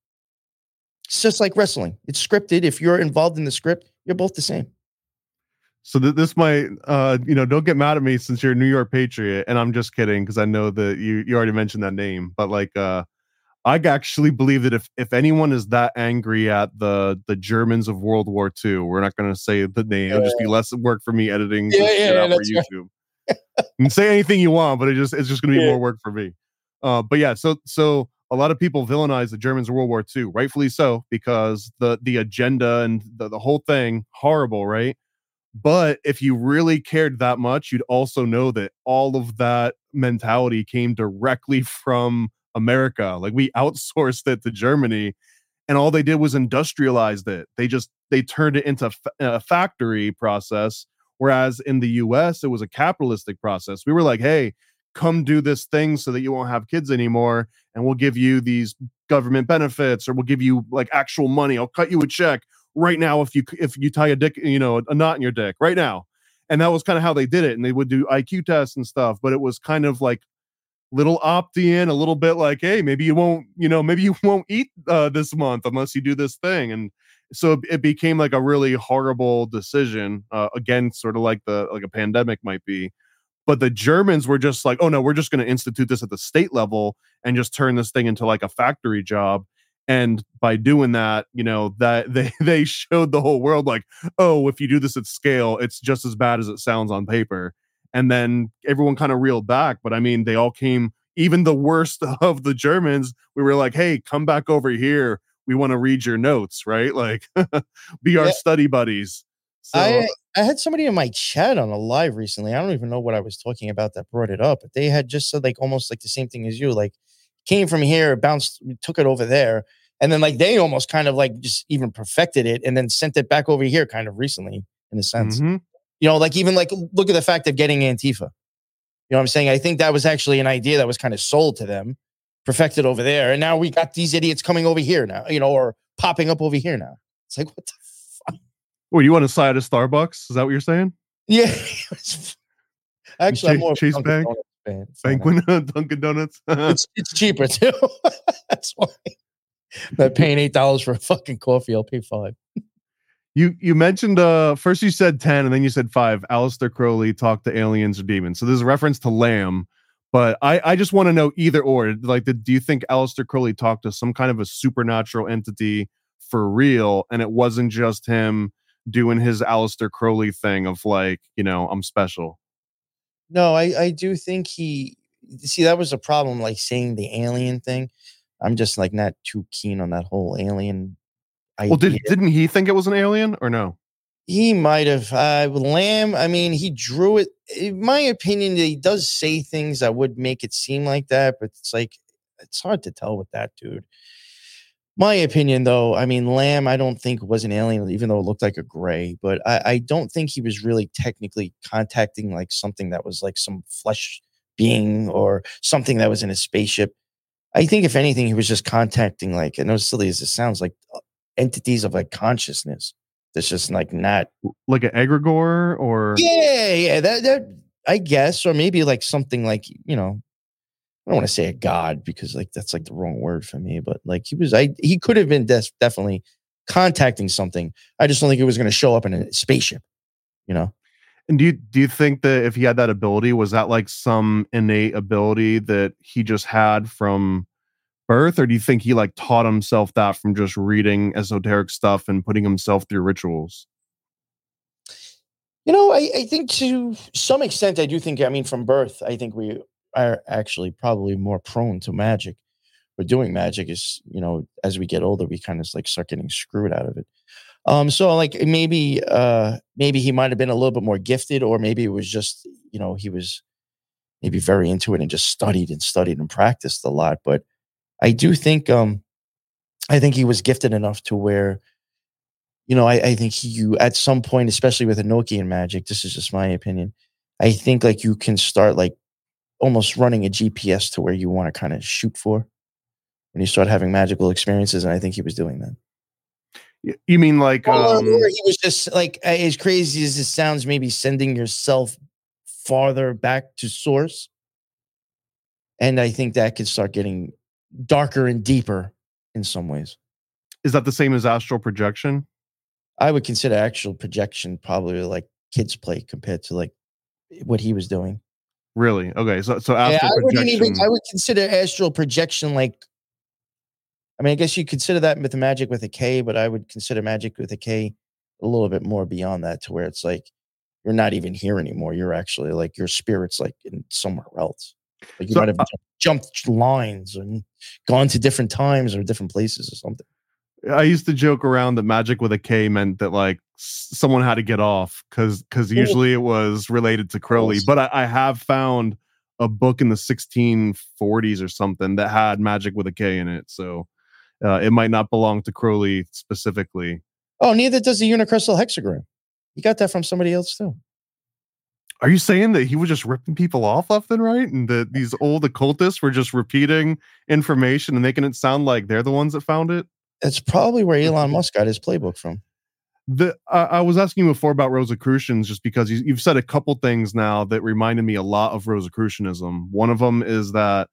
It's just like wrestling. It's scripted. If you're involved in the script, you're both the same.
So th- this might, uh, you know, don't get mad at me since you're a New York Patriot, and I'm just kidding because I know that you you already mentioned that name. But like, uh, I actually believe that if if anyone is that angry at the the Germans of World War II, we're not going to say the name. It'll just be less work for me editing yeah, yeah, yeah, for YouTube. Right. you can say anything you want, but it just it's just going to be yeah. more work for me. Uh, but yeah, so so a lot of people villainize the Germans of World War II, rightfully so, because the the agenda and the, the whole thing horrible, right? But if you really cared that much, you'd also know that all of that mentality came directly from America. Like we outsourced it to Germany, and all they did was industrialized it. They just they turned it into a factory process. Whereas in the U.S., it was a capitalistic process. We were like, hey, come do this thing so that you won't have kids anymore and we'll give you these government benefits or we'll give you like actual money i'll cut you a check right now if you if you tie a dick you know a knot in your dick right now and that was kind of how they did it and they would do iq tests and stuff but it was kind of like little opt-in a little bit like hey maybe you won't you know maybe you won't eat uh, this month unless you do this thing and so it became like a really horrible decision uh, again sort of like the like a pandemic might be but the Germans were just like, oh no, we're just going to institute this at the state level and just turn this thing into like a factory job. And by doing that, you know, that they they showed the whole world like, oh, if you do this at scale, it's just as bad as it sounds on paper. And then everyone kind of reeled back. But I mean, they all came, even the worst of the Germans, we were like, hey, come back over here. We want to read your notes, right? Like, be our yeah. study buddies.
So, I I had somebody in my chat on a live recently. I don't even know what I was talking about that brought it up, but they had just said like almost like the same thing as you. Like came from here, bounced, took it over there, and then like they almost kind of like just even perfected it and then sent it back over here kind of recently in a sense. Mm-hmm. You know, like even like look at the fact of getting Antifa. You know what I'm saying? I think that was actually an idea that was kind of sold to them, perfected over there. And now we got these idiots coming over here now, you know, or popping up over here now. It's like, what the
fuck? Well, you want a side of Starbucks? Is that what you're saying?
Yeah. Actually, I'm more
Chase Bank, fan. Banquet, Dunkin' Donuts.
it's it's cheaper too. That's why. That paying eight dollars for a fucking coffee, I'll pay five.
You you mentioned uh first you said ten and then you said five. Aleister Crowley talked to aliens or demons. So there's a reference to Lam, but I I just want to know either or. Like, the, do you think Aleister Crowley talked to some kind of a supernatural entity for real, and it wasn't just him doing his Aleister Crowley thing of like, you know, I'm special.
No, I I do think he see that was a problem like saying the alien thing. I'm just like not too keen on that whole alien
Well, did didn't he think it was an alien or no?
He might have. Uh, Lam, I mean, he drew it. In my opinion, he does say things that would make it seem like that, but it's like, it's hard to tell with that dude. My opinion, though, I mean, Lam, I don't think was an alien, even though it looked like a gray, but I, I don't think he was really technically contacting like something that was like some flesh being or something that was in a spaceship. I think, if anything, he was just contacting like, and as silly as it sounds, like uh, entities of like consciousness that's just like not
like an egregore or
yeah yeah that that i guess or maybe like something like you know i don't want to say a god because like that's like the wrong word for me but like he was i he could have been des- definitely contacting something. I just don't think it was going to show up in a spaceship you know?
And do you do you think that if he had that ability was that like some innate ability that he just had from birth or do you think he like taught himself that from just reading esoteric stuff and putting himself through rituals?
You know I, I think to some extent i do think i mean from birth i think we are actually probably more prone to magic. But doing magic is you know as we get older we kind of like start getting screwed out of it. Um so like maybe uh maybe he might have been a little bit more gifted or maybe it was just you know he was maybe very into it and just studied and studied and practiced a lot but I do think um I think he was gifted enough to where you know I, I think he, you at some point, especially with Enochian magic, this is just my opinion. I think like you can start like almost running a GPS to where you want to kind of shoot for when you start having magical experiences, and I think he was doing that.
You mean like um,
or he was just like as crazy as it sounds, maybe sending yourself farther back to source. And I think that could start getting darker and deeper in some ways.
Is that the same as astral projection?
I would consider astral projection probably like kids play compared to like what he was doing.
Really? Okay. So so astral
yeah, I
projection.
Even, I would consider astral projection like I mean, I guess you consider that with the magic with a K, but I would consider magic with a K a little bit more beyond that to where it's like you're not even here anymore. You're actually like your spirit's like in somewhere else. Like you so, might have uh, jumped lines and gone to different times or different places or something.
I used to joke around that magic with a K meant that like someone had to get off because because usually it was related to Crowley. But I, I, have found a book in the 1640s or something that had magic with a K in it. So uh, it might not belong to Crowley specifically.
Oh, neither does the unicursal hexagram. You got that from somebody else too.
Are you saying that he was just ripping people off left and right, and that these old occultists were just repeating information and making it sound like they're the ones that found it?
That's probably where Elon Musk got his playbook from.
The uh, I was asking you before about Rosicrucians just because you, you've said a couple things now that reminded me a lot of Rosicrucianism. One of them is that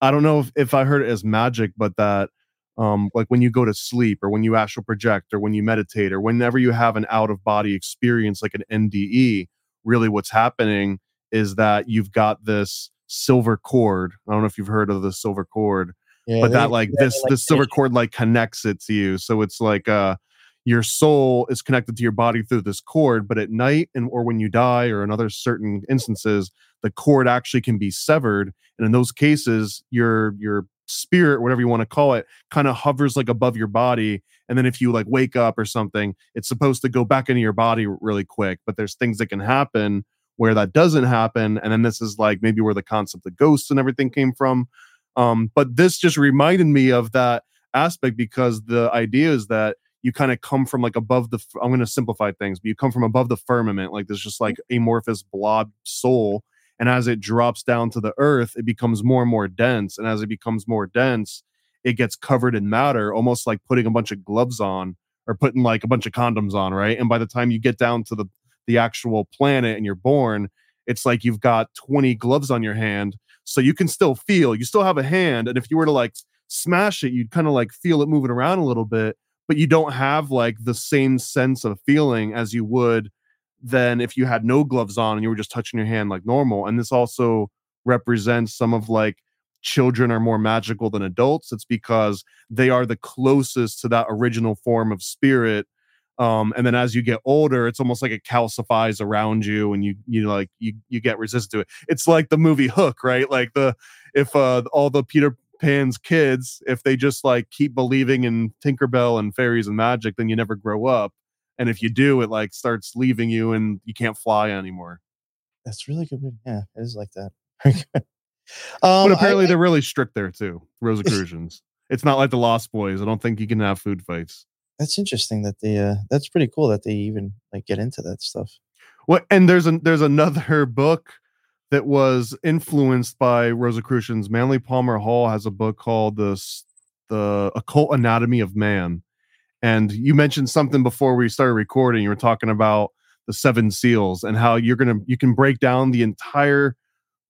I don't know if, if I heard it as magic, but that um, like when you go to sleep or when you astral project or when you meditate or whenever you have an out of body experience like an NDE, really what's happening is that you've got this silver cord. I don't know if you've heard of the silver cord, yeah, but that like this like, this silver cord like connects it to you. So it's like uh your soul is connected to your body through this cord, but at night and or when you die or in other certain instances, the cord actually can be severed. And in those cases, your your spirit, whatever you want to call it, kind of hovers like above your body. And then if you like wake up or something, it's supposed to go back into your body really quick. But there's things that can happen where that doesn't happen. And then this is like maybe where the concept of ghosts and everything came from. Um, but this just reminded me of that aspect because the idea is that you kind of come from like above the i'm going to simplify things but you come from above the firmament like there's just like amorphous blob soul and as it drops down to the earth, it becomes more and more dense. And as it becomes more dense, it gets covered in matter, almost like putting a bunch of gloves on or putting like a bunch of condoms on, right? And by the time you get down to the the actual planet and you're born, it's like you've got 20 gloves on your hand. So you can still feel, you still have a hand. And if you were to like smash it, you'd kind of like feel it moving around a little bit, but you don't have like the same sense of feeling as you would than if you had no gloves on and you were just touching your hand like normal. And this also represents some of like children are more magical than adults. It's because they are the closest to that original form of spirit Um, and then as you get older, it's almost like it calcifies around you, and you you like you you get resistant to it. It's like the movie Hook, right? Like the if uh all the Peter Pan's kids, if they just like keep believing in Tinkerbell and fairies and magic, then you never grow up. And if you do, it like starts leaving you and you can't fly anymore.
That's really good. Yeah, it is like that. um, but
apparently
I,
they're really strict there too. Rosicrucians. it's not like the Lost Boys. I don't think you can have food fights.
that's interesting that they. Uh, that's pretty cool that they even like get into that stuff.
What and there's an there's another book that was influenced by Rosicrucians. Manly Palmer Hall has a book called the the Occult Anatomy of Man. And you mentioned something before we started recording. You were talking about the seven seals and how you're gonna you can break down the entire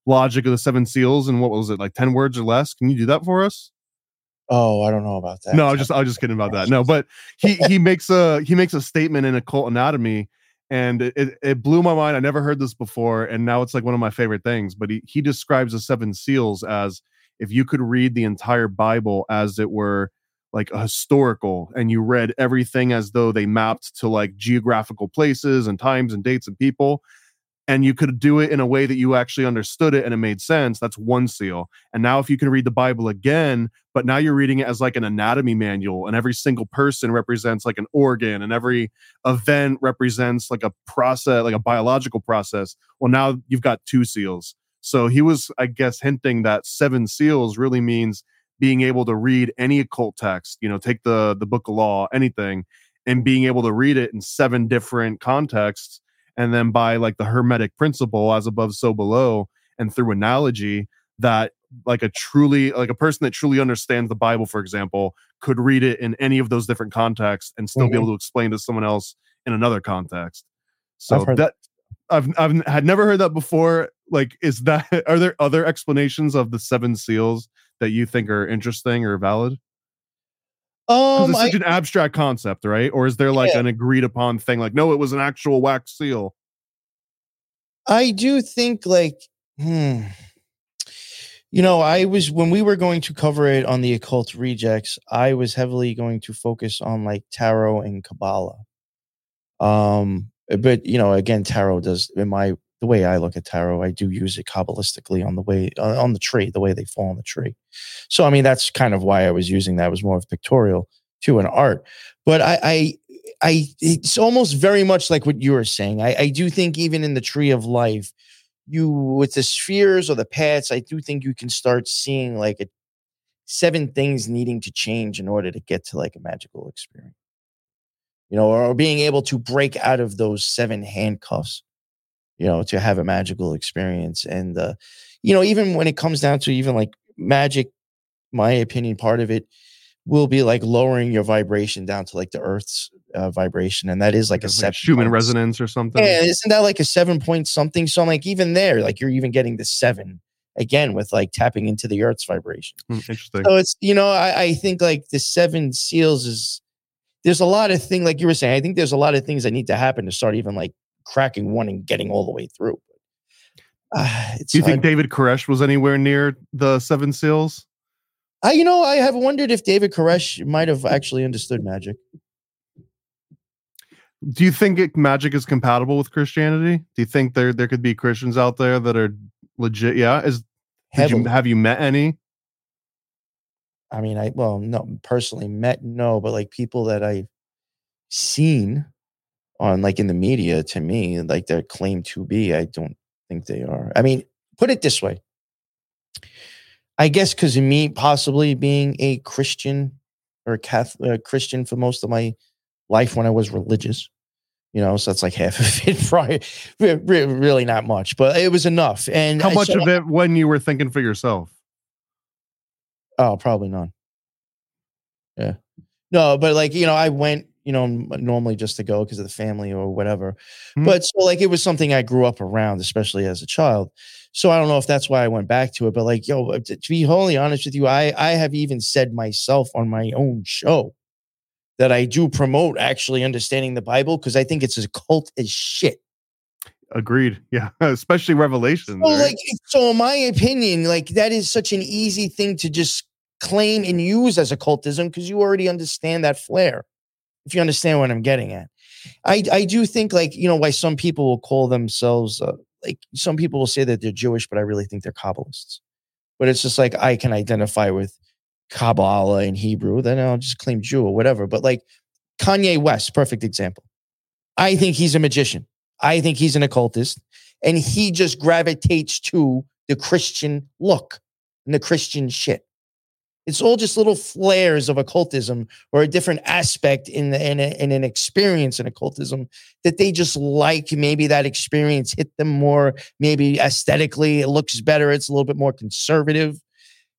logic of the seven seals and what was it like 10 words or less can you do that for us
Oh, I don't know about that.
no i was just i was just kidding about that no but he he makes a he makes a statement in occult anatomy and it, it, it blew my mind i never heard this before and now it's like one of my favorite things but he, he describes the seven seals as if you could read the entire bible as it were like a historical and you read everything as though they mapped to like geographical places and times and dates and people and you could do it in a way that you actually understood it and it made sense that's one seal. And now if you can read the bible again but now you're reading it as like an anatomy manual and every single person represents like an organ and every event represents like a process like a biological process well now you've got two seals. So he was i guess hinting that seven seals really means being able to read any occult text you know take the the book of law anything and being able to read it in seven different contexts and then by like the hermetic principle as above so below and through analogy that like a truly like a person that truly understands the bible for example could read it in any of those different contexts and still be
Mhm.
able to explain to someone else in another context so
I've
that I've I've had never heard that before. Like, is that are there other explanations of the seven seals that you think are interesting or valid?
Um,
it's
I,
such an abstract concept, right? Or is there like
Yeah.
an agreed upon thing? Like, no, it was an actual wax seal.
I do think like, hmm. You know, I was when we were going to cover it on the occult rejects, I was heavily going to focus on like tarot and Kabbalah. Um, but you know, again, tarot does in my the way I look at tarot, I do use it kabbalistically on the way uh, on the tree, the way they fall on the tree. So I mean, that's kind of why I was using that. It was more of pictorial to an art. But I, I, I, it's almost very much like what you were saying. I, I do think even in the tree of life, you with the spheres or the paths, I do think you can start seeing like a seven things needing to change in order to get to like a magical experience. You know, or being able to break out of those seven handcuffs, you know, to have a magical experience. And uh, you know, even when it comes down to even like magic, my opinion, part of it will be like lowering your vibration down to like the earth's uh, vibration. And that is like a
Like
seven
Schumann
point-
resonance or something.
yeah, isn't that like a seven point something? So I'm like, even there, like you're even getting the seven again with like tapping into the earth's vibration.
Hmm, interesting.
So it's you know, I, I think like the seven seals is there's a lot of thing like you were saying. I think there's a lot of things that need to happen to start even like cracking one and getting all the way through. Uh, it's
Do you think. David Koresh was anywhere near the seven seals?
I you know I have wondered if David Koresh might have actually understood magic.
Do you think it, magic is compatible with Christianity? Do you think there there could be Christians out there that are legit? Yeah, is you, have you met any?
I mean, I well, no, personally met no, but like people that I've seen on like in the media to me, like they're claimed to be, I don't think they are. I mean, put it this way. I guess because of me possibly being a Christian or a Catholic uh, Christian for most of my life when I was religious, you know, so that's like half of it. Prior, re- re- really not much, but it was enough. And
How much
so-
of it when you were thinking for yourself?
Oh, probably none. Yeah. No, but like, you know, I went, you know, normally just to go because of the family or whatever.
Hmm.
But so like it was something I grew up around, especially as a child. So I don't know if that's why I went back to it, but like, yo, to, to be wholly honest with you, I I have even said myself on my own show that I do promote actually understanding the Bible because I think it's as cult as shit.
Agreed. Yeah, especially Revelation.
So, like, so in my opinion, like that is such an easy thing to just claim and use as occultism because you already understand that flair. If you understand what I'm getting at, I I do think like you know why some people will call themselves uh, like some people will say that they're Jewish, but I really think they're Kabbalists. But it's just like I can identify with Kabbalah in Hebrew, then I'll just claim Jew or whatever. But like Kanye West, perfect example. I think he's a magician. I think he's an occultist, and he just gravitates to the Christian look and the Christian shit. It's all just little flares of occultism or a different aspect in, the, in, a, in an experience in occultism that they just like. Maybe that experience hit them more. Maybe aesthetically, it looks better. It's a little bit more conservative,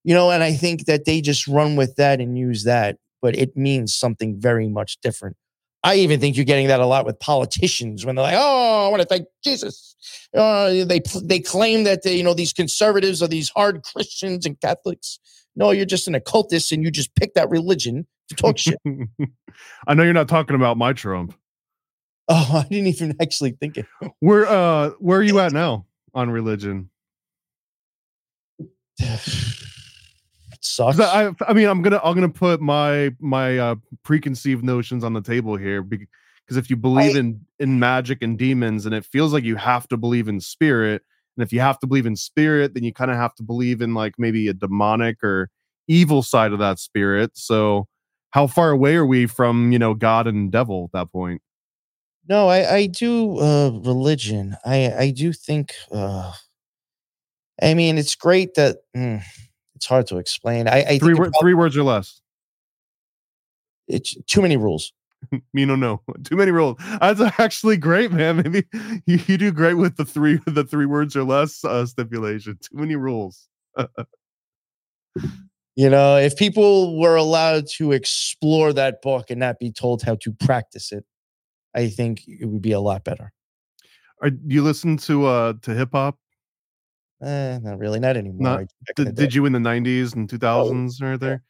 you know. And I think that they just run with that and use that, but it means something very much different. I even think you're getting that a lot with politicians when they're like, "Oh, I want to thank Jesus." Uh, they they claim that they, you know these conservatives are these hard Christians and Catholics no, you're just an occultist and you just pick that religion to talk shit.
I know you're not talking about my Trump.
Oh, I didn't even actually think it.
Where uh where are you at now on religion?
sucks.
I, I mean, I'm gonna I'm gonna put my my uh, preconceived notions on the table here because if you believe I, in in magic and demons, and it feels like you have to believe in spirit, and if you have to believe in spirit, then you kind of have to believe in like maybe a demonic or evil side of that spirit. So how far away are we from, you know, God and devil at that point?
No, I, I do uh religion. I I do think uh I mean it's great that mm, it's hard to explain. I, I
three, three words or less.
It's too many rules.
me no no. Too many rules. That's actually great man. Maybe you, you do great with the three the three words or less uh, stipulation. Too many rules.
You know if people were allowed to explore that book and not be told how to practice it i think it would be a lot better.
Are, do you listen to uh to hip-hop
eh, not really. Not anymore.
Not, did, did you in the 90s and 2000s oh, or there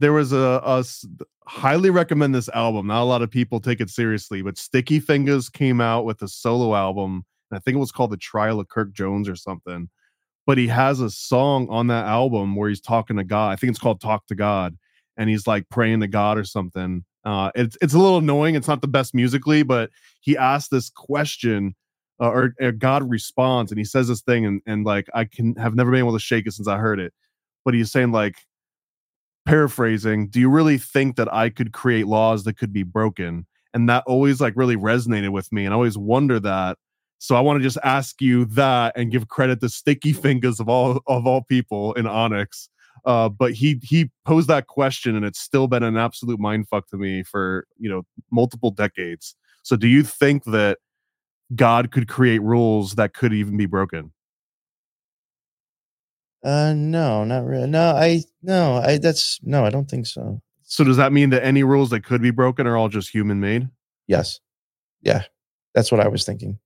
there was a, a highly recommend this album. Not a lot of people take it seriously, but Sticky Fingaz came out with a solo album. and I think it was called The Trial of Kirk Jones or something. But he has a song on that album where he's talking to God. I think it's called Talk to God. And he's like praying to God or something. Uh, it's it's a little annoying. It's not the best musically, but he asked this question, uh, or, or, God responds, and he says this thing, and and like I can have never been able to shake it since I heard it. But he's saying like paraphrasing, do you really think that I could create laws that could be broken? And that always like really resonated with me. And I always wonder that. So I want to just ask you that and give credit to Sticky Fingaz of all of all people in Onyx. Uh, but he he posed that question and it's still been an absolute mindfuck to me for you know multiple decades. So do you think that God could create rules that could even be broken?
Uh, no, not really. No, I no, I that's no, I don't think so.
So does that mean that any rules that could be broken are all just human made?
Yes. Yeah, that's what I was thinking.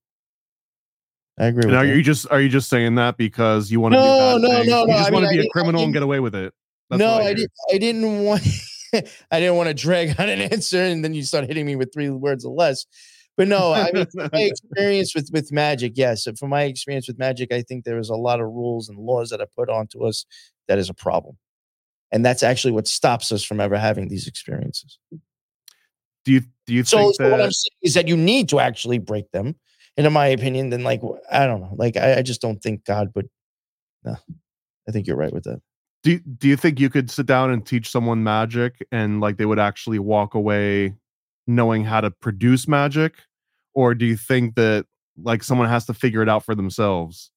I agree.
And are that. you just are you just saying that because you want to
no,
do
no, no, no,
You just
I
want mean, to be a criminal and get away with it?
That's no, I, I didn't. I didn't want. I didn't want to drag on an answer, and then you start hitting me with three words or less. But no, I mean, my experience with with magic, yes. From my experience with magic, I think there is a lot of rules and laws that are put onto us that is a problem, and that's actually what stops us from ever having these experiences.
Do you do you
so,
think
so what I'm saying is that you need to actually break them? And in my opinion, then like I don't know, like I, I just don't think God would. No, I think you're right with that.
Do Do you think you could sit down and teach someone magic and like they would actually walk away knowing how to produce magic or do you think that like someone has to figure it out for themselves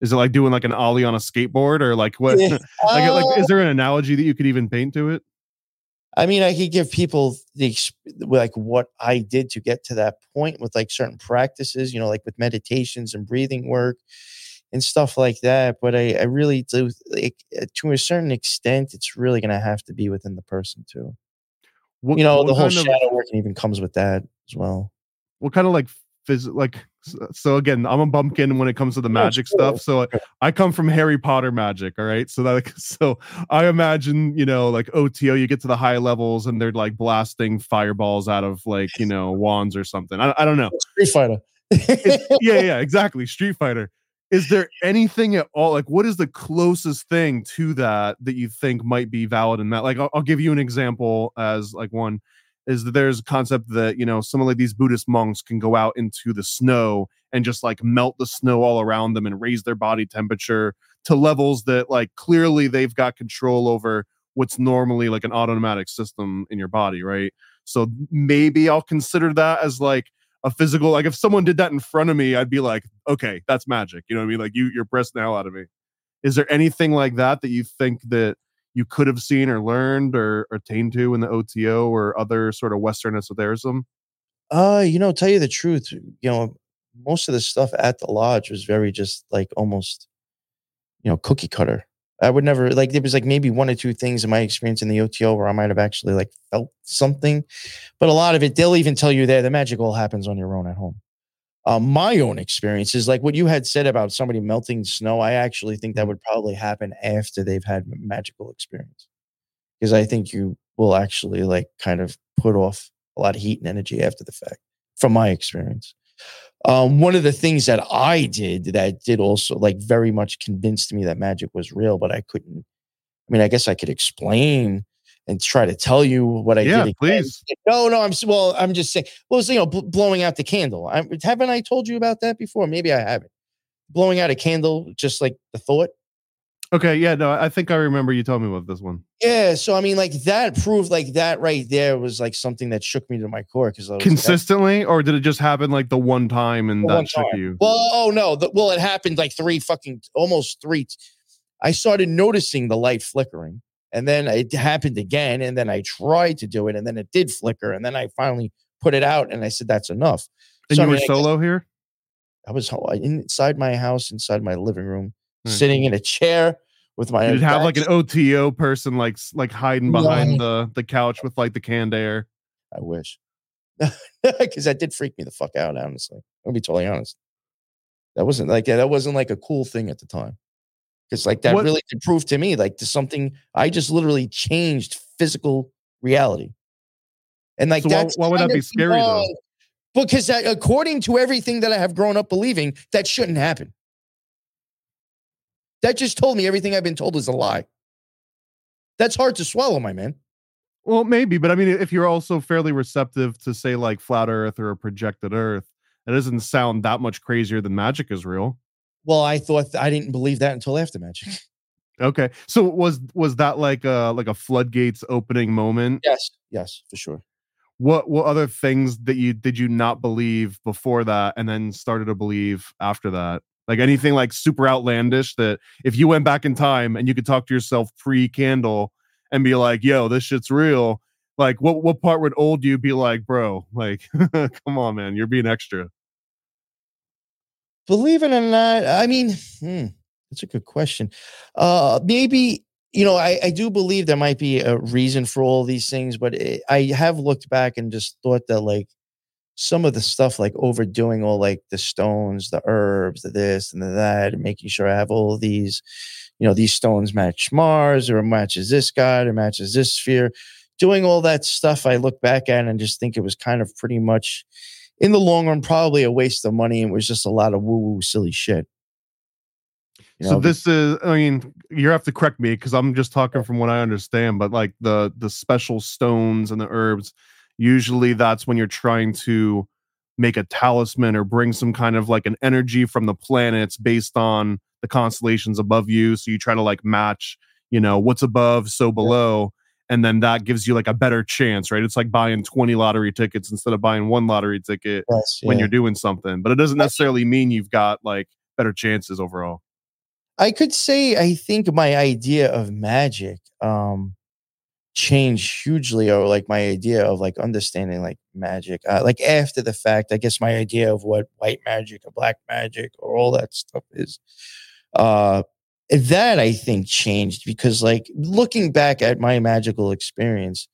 is it like doing like an ollie on a skateboard or like what like, like is uh there an analogy that you could even paint to it
I mean, I could give people the like what I did to get to that point with like certain practices, you know, like with meditations and breathing work and stuff like that. But I, I really do like to a certain extent, it's really going to have to be within the person too. What, you know, the whole shadow of, work even comes with that as well.
What kind of like phys- like so again, I'm a bumpkin when it comes to the oh, magic stuff. So I come from Harry Potter magic. All right. So that like so I imagine, you know, like OTO, you get to the high levels and they're like blasting fireballs out of like, you know, wands or something. I, I don't know.
Oh, Street Fighter.
yeah, yeah, exactly. Street Fighter is there anything at all like what is the closest thing to that that you think might be valid in that like i'll, I'll give you an example as like one is that there's a concept that you know some of like these Buddhist monks can go out into the snow and just like melt the snow all around them and raise their body temperature to levels that like clearly they've got control over what's normally like an automatic system in your body, right? So maybe I'll consider that as like a physical like if someone did that in front of me, I'd be like, okay, that's magic. You know what I mean? Like you you're pressing the hell out of me. Is there anything like that that you think that you could have seen or learned or attained to in the OTO or other sort of Western esotericism?
Uh, you know, tell you the truth, you know, most of the stuff at the lodge was very just like almost, you know, cookie cutter. I would never like there was like maybe one or two things in my experience in the OTO where I might have actually like felt something, but a lot of it they'll even tell you there the magic all happens on your own at home. Uh, my own experiences, like what you had said about somebody melting snow, I actually think that
Mm-hmm.
would probably happen after they've had a magical experience, because I think you will actually like kind of put off a lot of heat and energy after the fact, from my experience. Um, one of the things that I did that did also like very much convinced me that magic was real, but I couldn't. I mean, I guess I could explain and try to tell you what I
Yeah,
did. again.
please.
No, no, I'm well. I'm just saying. Well, it's, you know, bl- blowing out the candle. I, haven't I told you about that before? Maybe I haven't. Blowing out a candle, just like the thought.
Okay, yeah, no, I think I remember you telling me about this one.
Yeah. So I mean, like that proved like that right there was like something that shook me to my core because I was
Consistently, or did it just happen like the one time and that shook
time.
you?
Well, oh no. The, well, it happened like three fucking almost three. t- I started noticing the light flickering, and then it happened again, and then I tried to do it, and then it did flicker, and then I finally put it out, and I said that's enough.
And
So,
you
I
were
mean, I
solo here?
I was inside my house, inside my living room,
Hmm.
sitting in a chair with my.
You did have like an OTO person like like hiding behind the the couch with like the canned air.
I wish, because that did freak me the fuck out. Honestly, I'll be totally honest. That wasn't like that wasn't like a cool thing at the time. Because like that
What-
really did prove to me like to something I just literally changed physical reality. And like
So
that's
why would that be scary, though?
Because that, according to everything that I have grown up believing, that shouldn't happen. That just told me everything I've been told is a lie. That's hard to swallow, my man.
Well, maybe, but I mean, if you're also fairly receptive to say like flat Earth or a projected Earth, it doesn't sound that much crazier than magic is real.
Well, I thought I didn't believe that until after magic.
Okay, so was was that like a like a floodgates opening moment?
Yes, yes, for sure.
What what other things that you did you not believe before that, and then started to believe after that? Like anything like super outlandish that if you went back in time and you could talk to yourself pre candle and be like, "Yo, this shit's real." Like, what what part would old you be like, bro? Like, come on, man, you're being extra.
Believe it or not, I mean, hmm, that's a good question. Uh, maybe you know, I, I do believe there might be a reason for all these things, but it, I have looked back and just thought that like some of the stuff, like overdoing all like the stones, the herbs, the this and the that, and making sure I have all these, you know, these stones match Mars or matches this god or matches this sphere. Doing all that stuff, I look back at and just think it was kind of pretty much in the long run, probably a waste of money. and was just a lot of woo woo silly shit. You
so this is, I mean, you have to correct me because I'm just talking from what I understand. But like the the special stones and the herbs, usually that's when you're trying to make a talisman or bring some kind of like an energy from the planets based on the constellations above you. So you try to like match, you know, what's above, so below. And then that gives you like a better chance, right? It's like buying 20 lottery tickets instead of buying one lottery ticket
yes,
when
yeah.
you're doing something. But it doesn't necessarily mean you've got like better chances overall.
I could say I think my idea of magic um changed hugely or like my idea of like understanding like magic uh, like after the fact I guess my idea of what white magic or black magic or all that stuff is uh that I think changed because like looking back at my magical experience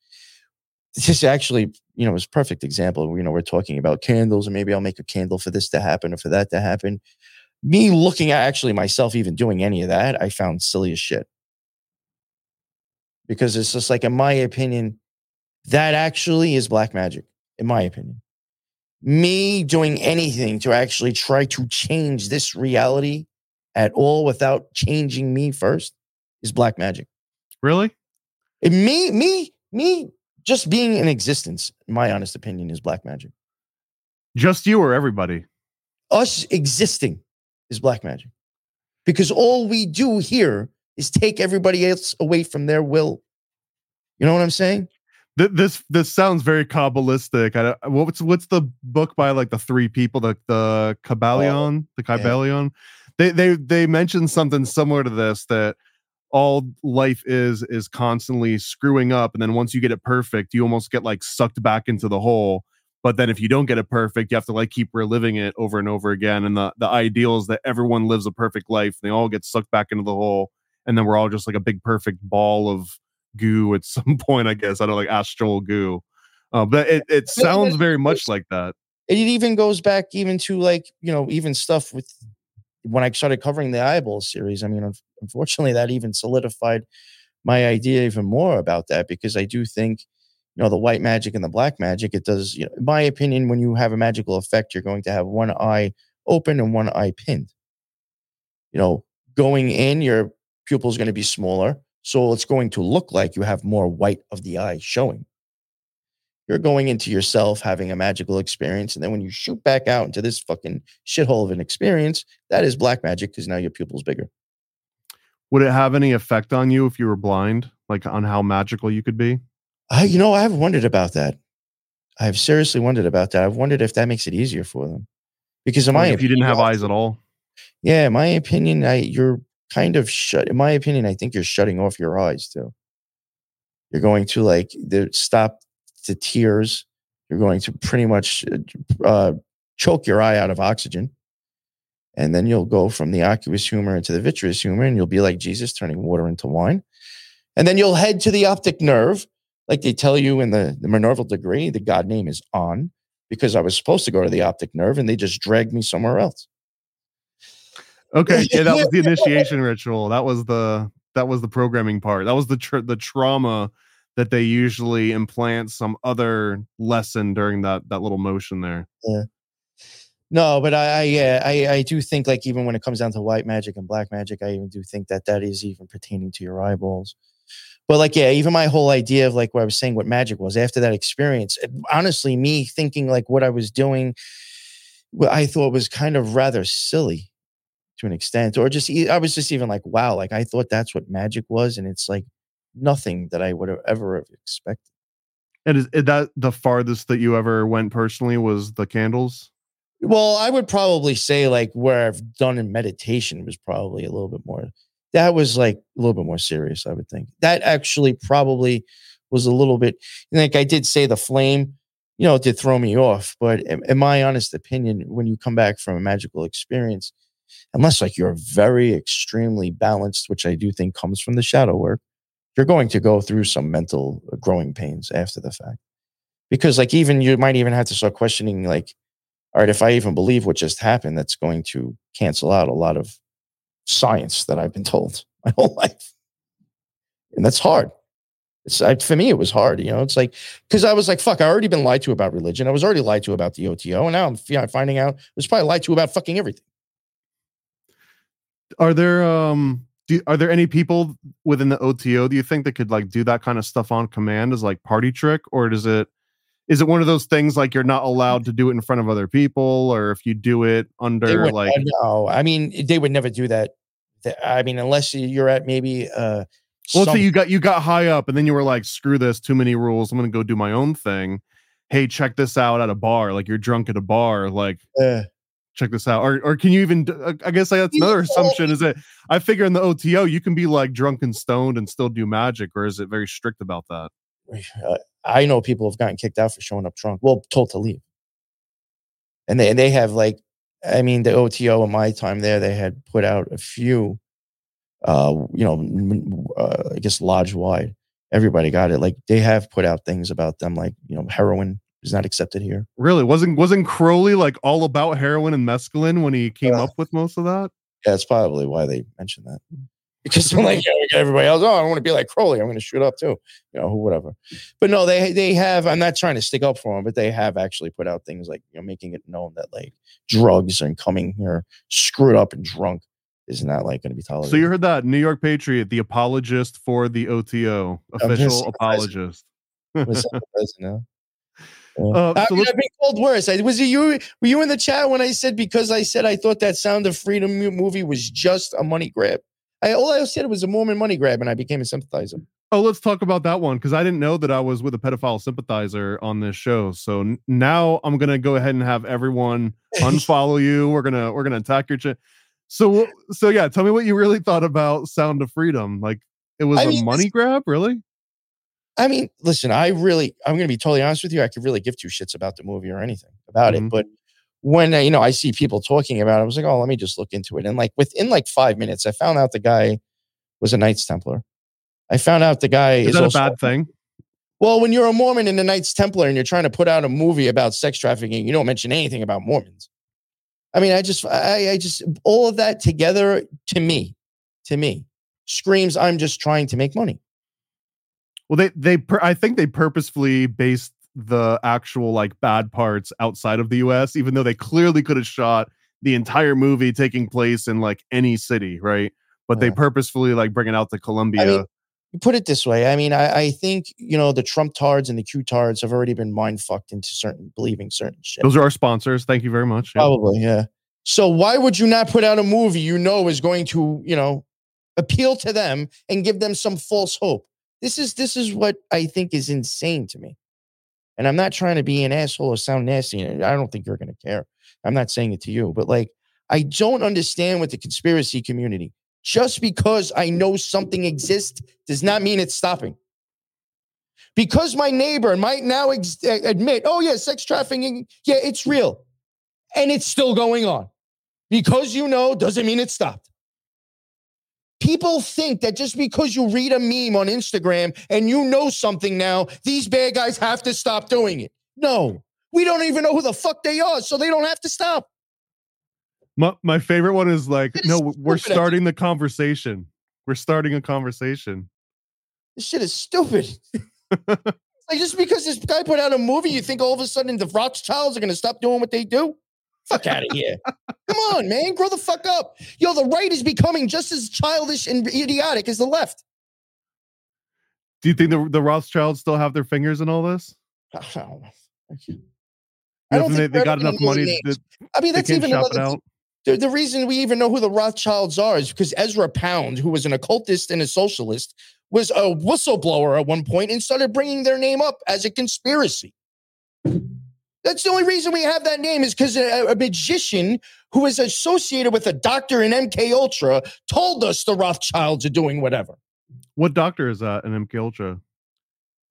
this is actually you know was perfect example you know we're talking about candles and maybe I'll make a candle for this to happen or for that to happen me looking at actually myself even doing any of that, I found silly as shit. Because it's just like, in my opinion, that actually is black magic, in my opinion. Me doing anything to actually try to change this reality at all without changing me first is black magic.
Really?
And me, me, me just being in existence, my honest opinion, is black magic.
Just you or everybody?
Us existing is black magic. Because all we do here is take everybody else away from their will. You know what I'm saying?
This this sounds very kabbalistic. I, what's what's the book by like the three people, the the oh, Kybalion, the
yeah.
They they they mentioned something similar to this that all life is is constantly screwing up, and then once you get it perfect, you almost get like sucked back into the hole. But then if you don't get it perfect, you have to like keep reliving it over and over again. And the the ideal is that everyone lives a perfect life. and They all get sucked back into the hole, and then we're all just like a big perfect ball of goo at some point. I guess I don't like astral goo. Uh, but it it sounds very much like that.
it even goes back even to like you know even stuff with when i started covering the eyeball series i mean unfortunately that even solidified my idea even more about that because i do think you know the white magic and the black magic it does you know in my opinion when you have a magical effect you're going to have one eye open and one eye pinned. You know going in your pupil is going to be smaller so it's going to look like you have more white of the eye showing you're going into yourself having a magical experience and then when you shoot back out into this fucking shithole of an experience that is black magic because now your pupil's bigger.
Would it have any effect on you if you were blind, like on how magical you could be?
i you know i've wondered about that. I've seriously wondered about that. I've wondered if that makes it easier for them. Because in my
Like if you didn't have eyes at all.
yeah in my opinion I, you're kind of shut in my opinion i think you're shutting off your eyes too. You're going to like the stop the tears you're going to pretty much uh, uh, choke your eye out of oxygen and then you'll go from the aqueous humor into the vitreous humor and you'll be like jesus turning water into wine and then you'll head to the optic nerve like they tell you in the, the minerval degree the god name is on because i was supposed to go to the optic nerve and they just dragged me somewhere else
Okay, yeah, that was the initiation ritual. That was the that was the programming part. That was the tr- the trauma that they usually implant some other lesson during that that little motion there. Yeah.
No, but I, I, yeah, I, I do think like even when it comes down to white magic and black magic, I even do think that that is even pertaining to your eyeballs. But like, yeah, even my whole idea of like what I was saying, what magic was after that experience. it- honestly, me thinking like what I was doing, what I thought was kind of rather silly to an extent, or just I was just even like, wow, like I thought that's what magic was, and it's like nothing that I would have ever have expected.
And is, is that the farthest that you ever went personally was the candles?
Well, I would probably say like where I've done in meditation was probably a little bit more. That was like a little bit more serious, I would think. That actually probably was a little bit like I did say the flame, you know, it did throw me off. But in, in my honest opinion, when you come back from a magical experience, unless like you're very extremely balanced, which I do think comes from the shadow work, you're going to go through some mental uh, growing pains after the fact. Because like even you might even have to start questioning like all right, if I even believe what just happened, that's going to cancel out a lot of science that I've been told my whole life. And that's hard. It's for me, it was hard. You know, it's like because I was like, "Fuck!" I already been lied to about religion. I was already lied to about the OTO, and now I'm finding out I was probably lied to about fucking everything.
Are there um do, are there any people within the OTO do you think that could like do that kind of stuff on command as like party trick? Or does it is it one of those things like you're not allowed to do it in front of other people? Or if you do it under
would,
like
uh, no, I mean, they would never do that. I mean, unless you're at maybe uh,
well so
some-
you got you got high up and then you were like screw this too many rules i'm gonna go do my own thing. Hey check this out at a bar like you're drunk at a bar like
uh,
check this out or or can you even uh, i guess that's another assumption is that i figure in the oto you can be like drunk and stoned and still do magic or is it very strict about that
uh, I know people have gotten kicked out for showing up drunk. Well, told to leave. And they and they have like, I mean, the OTO in my time there, they had put out a few, uh, you know, uh, I guess lodge wide. Everybody got it. Like they have put out things about them, like you know, heroin is not accepted here.
really wasn't wasn't crowley like all about heroin and mescaline when he came
Uh,
up with most of that
Yeah, that's probably why they mentioned that. Because they're like, yeah, we got everybody else. Oh, I want to be like Crowley. I'm going to shoot up too. You know, whatever. But no, they they have. I'm not trying to stick up for them, but they have actually put out things like you know, making it known that like drugs and coming here screwed up and drunk is not like going to be tolerated.
So you heard that New York Patriot, the apologist for the OTO,
I'm
official apologist.
We're sympathizing now. Yeah.
Uh,
I
so
mean, I've been called worse. I, was it you? Were you in the chat when I said because I said I thought that Sound of Freedom movie was just a money grab? I all I said was a Mormon money grab, and I became a sympathizer.
Oh, let's talk about that one because I didn't know that I was with a pedophile sympathizer on this show. So n- now I'm gonna go ahead and have everyone unfollow you. We're gonna we're gonna attack your chat. So so yeah, tell me what you really thought about Sound of Freedom. Like it was
I
a
mean,
money grab, really?
I mean, listen, I really, I'm going to be totally honest with you. I could really give two shits about the movie or anything about
Mhm.
it. But when, uh, you know, I see people talking about it, I was like, oh, let me just look into it. And like within like five minutes, I found out the guy was a Knights Templar. I found out the guy
Is
is,
that
also,
a bad thing?
well, when you're a Mormon and a Knights Templar and you're trying to put out a movie about sex trafficking, you don't mention anything about Mormons. I mean, I just, I, I just, all of that together to me, to me, screams, I'm just trying to make money.
Well, they they pur- I think they purposefully based the actual like bad parts outside of the U.S., even though they clearly could have shot the entire movie taking place in like any city, right? But they purposefully like bring it out to Colombia.
put it this way. I mean, I, I think you know the Trump tards and the Q tards have already been mind fucked into certain believing certain shit.
Those are our sponsors. Thank you very much. Yeah.
Probably, yeah. So why would you not put out a movie you know is going to you know appeal to them and give them some false hope? This is this is what I think is insane to me. And I'm not trying to be an asshole or sound nasty. and I don't think you're going to care. I'm not saying it to you, but like I don't understand with the conspiracy community. Just because I know something exists does not mean it's stopping. Because my neighbor might now ex- admit, oh, yeah, sex trafficking, yeah, it's real. And it's still going on. Because you know doesn't mean it stopped. People think that just because you read a meme on Instagram and you know something now, these bad guys have to stop doing it. No, we don't even know who the fuck they are, so they don't have to stop.
My, my favorite one is like,
It
no, we're
stupid, I think.
starting the conversation. We're starting a conversation.
This shit is stupid. like just because this guy put out a movie, you think all of a sudden the Rothschilds are gonna stop doing what they do? Fuck out of here. Come on, man. Grow the fuck up. Yo, the right is becoming just as childish and idiotic as the left.
Do you think the, the Rothschilds still have their fingers in all this?
I don't know. I don't
don't think they, they got enough money
I mean, that's even another. The, the reason we even know who the Rothschilds are is because Ezra Pound, who was an occultist and a socialist, was a whistleblower at one point and started bringing their name up as a conspiracy. That's the only reason we have that name is because a, a magician who is associated with a doctor in MK Ultra told us the Rothschilds are doing whatever.
What doctor is that in MK Ultra?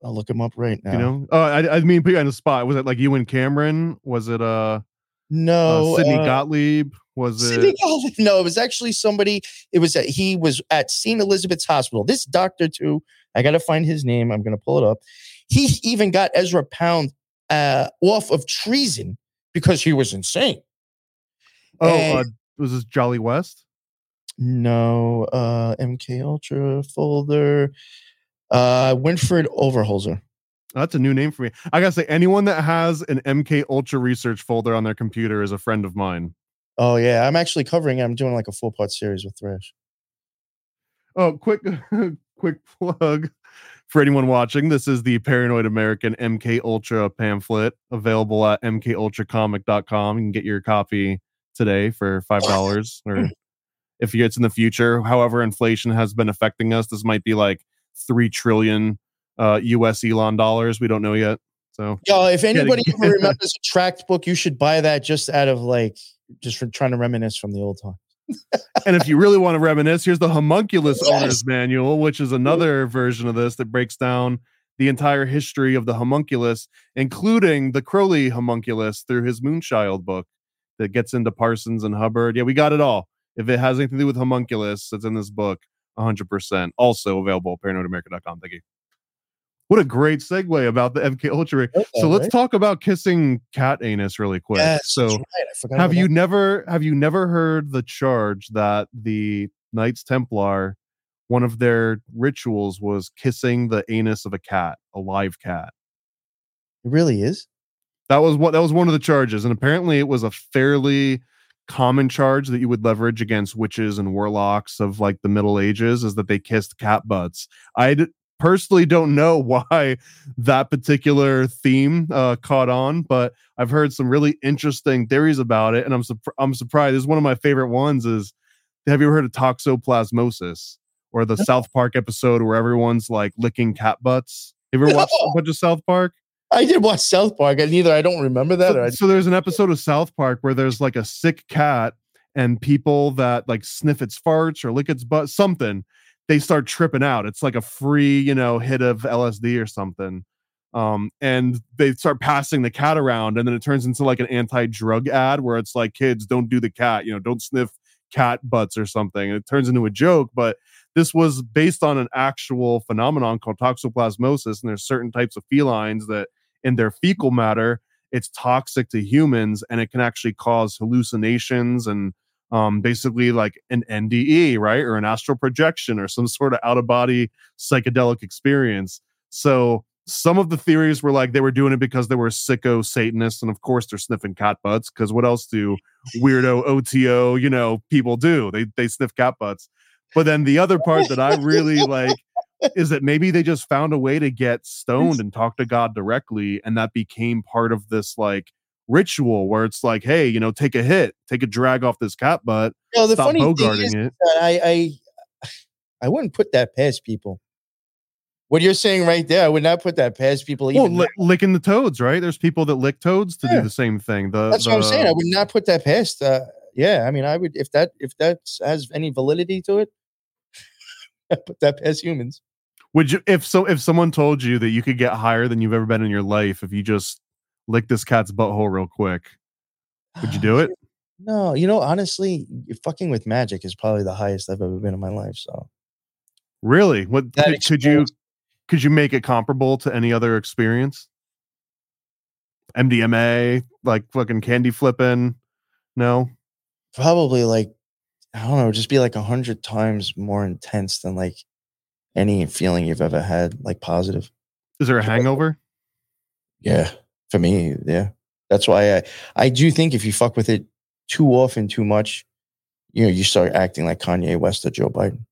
I'll look him up right now.
You know? Oh, I, I mean, put you on the spot. Was it like Ewen Cameron? Was it uh,
no,
uh Sidney
uh,
Gottlieb? Was
Sidney
it?
Gottlieb. No, it was actually somebody. It was that he was at St. Elizabeth's Hospital. This doctor too. I got to find his name. I'm going to pull it up. He even got Ezra Pound uh, off of treason because he was insane.
Oh,
and-
uh, was this Jolly West?
No, uh, MK Ultra folder. Uh, Winfred Overholser.
That's a new name for me. I gotta say, anyone that has an MK Ultra research folder on their computer is a friend of mine.
Oh yeah, I'm actually covering. I'm doing like a four part series with Thrash.
Oh, quick, quick plug for anyone watching. This is the Paranoid American MK Ultra pamphlet available at mkultracomic.com. You can get your copy today for five dollars, or if it's in the future. However, inflation has been affecting us. This might be like three trillion uh, U.S. Elon dollars. We don't know yet. So
Yo, if anybody ever remembers a tract book, you should buy that just out of like just for trying to reminisce from the old time.
And if you really want to reminisce, here's the homunculus
Yes.
owner's manual, which is another version of this that breaks down the entire history of the homunculus, including the Crowley homunculus through his Moonchild book that gets into Parsons and Hubbard. Yeah, we got it all. If it has anything to do with homunculus, it's in this book 100%. Also available at paranoidamerica.com. Thank you. What a great segue about the MK Ultra. So let's talk about kissing cat anus really quick.
Yes,
so
right.
Have you
that.
never have you never heard the charge that the Knights Templar one of their rituals was kissing the anus of a cat, a live cat.
It really is.
That was what that was one of the charges and apparently it was a fairly common charge that you would leverage against witches and warlocks of like the middle ages is that they kissed cat butts. I personally don't know why that particular theme uh, caught on, but I've heard some really interesting theories about it, and I'm su- I'm surprised. This is one of my favorite ones. Is have you ever heard of toxoplasmosis or the South Park episode where everyone's like licking cat butts? Have you ever watched a bunch of South Park?
I did watch South Park, and either I don't remember that,
So,
or I,
so there's an episode of South Park where there's like a sick cat and people that like sniff its farts or lick its butt, something, they start tripping out. It's like a free, you know, hit of LSD or something. Um, and they start passing the cat around, and then it turns into like an anti-drug ad where it's like, kids, don't do the cat, you know, don't sniff cat butts or something. And it turns into a joke, but this was based on an actual phenomenon called toxoplasmosis, and there's certain types of felines that in their fecal matter it's toxic to humans and it can actually cause hallucinations and um, basically like an NDE, right? Or an astral projection or some sort of out of body psychedelic experience. So some of the theories were like they were doing it because they were sicko Satanists. And of course they're sniffing cat butts because what else do weirdo OTO, you know, people do? They, they sniff cat butts. But then the other part that I really like is that maybe they just found a way to get stoned and talk to God directly, and that became part of this like ritual where it's like, hey, you know, take a hit, take a drag off this cat butt,
know, the
stop
funny thing is
it.
that I, I, I wouldn't put that past people. What you're saying right there, I would not put that past people.
Well, li- licking the toads, right? There's people that lick toads to
Yeah.
do the same thing. The,
That's what I'm saying. I would not put that past. Uh, yeah, I mean, I would if that if that has any validity to it. I put that past humans.
Would you, if so, if someone told you that you could get higher than you've ever been in your life if you just lick this cat's butthole real quick, would you ah, do it?
No, you know, honestly, fucking with magic is probably the highest I've ever been in my life. So
Really? What
That
could, could you could you make it comparable to any other experience? MDMA, like fucking candy flipping? No.
probably like I don't know, just be like a hundred times more intense than like any feeling you've ever had, like positive.
Is there a hangover?
Yeah, for me, yeah. That's why I I do think if you fuck with it too often, too much, you know, you start acting like Kanye West or Joe Biden.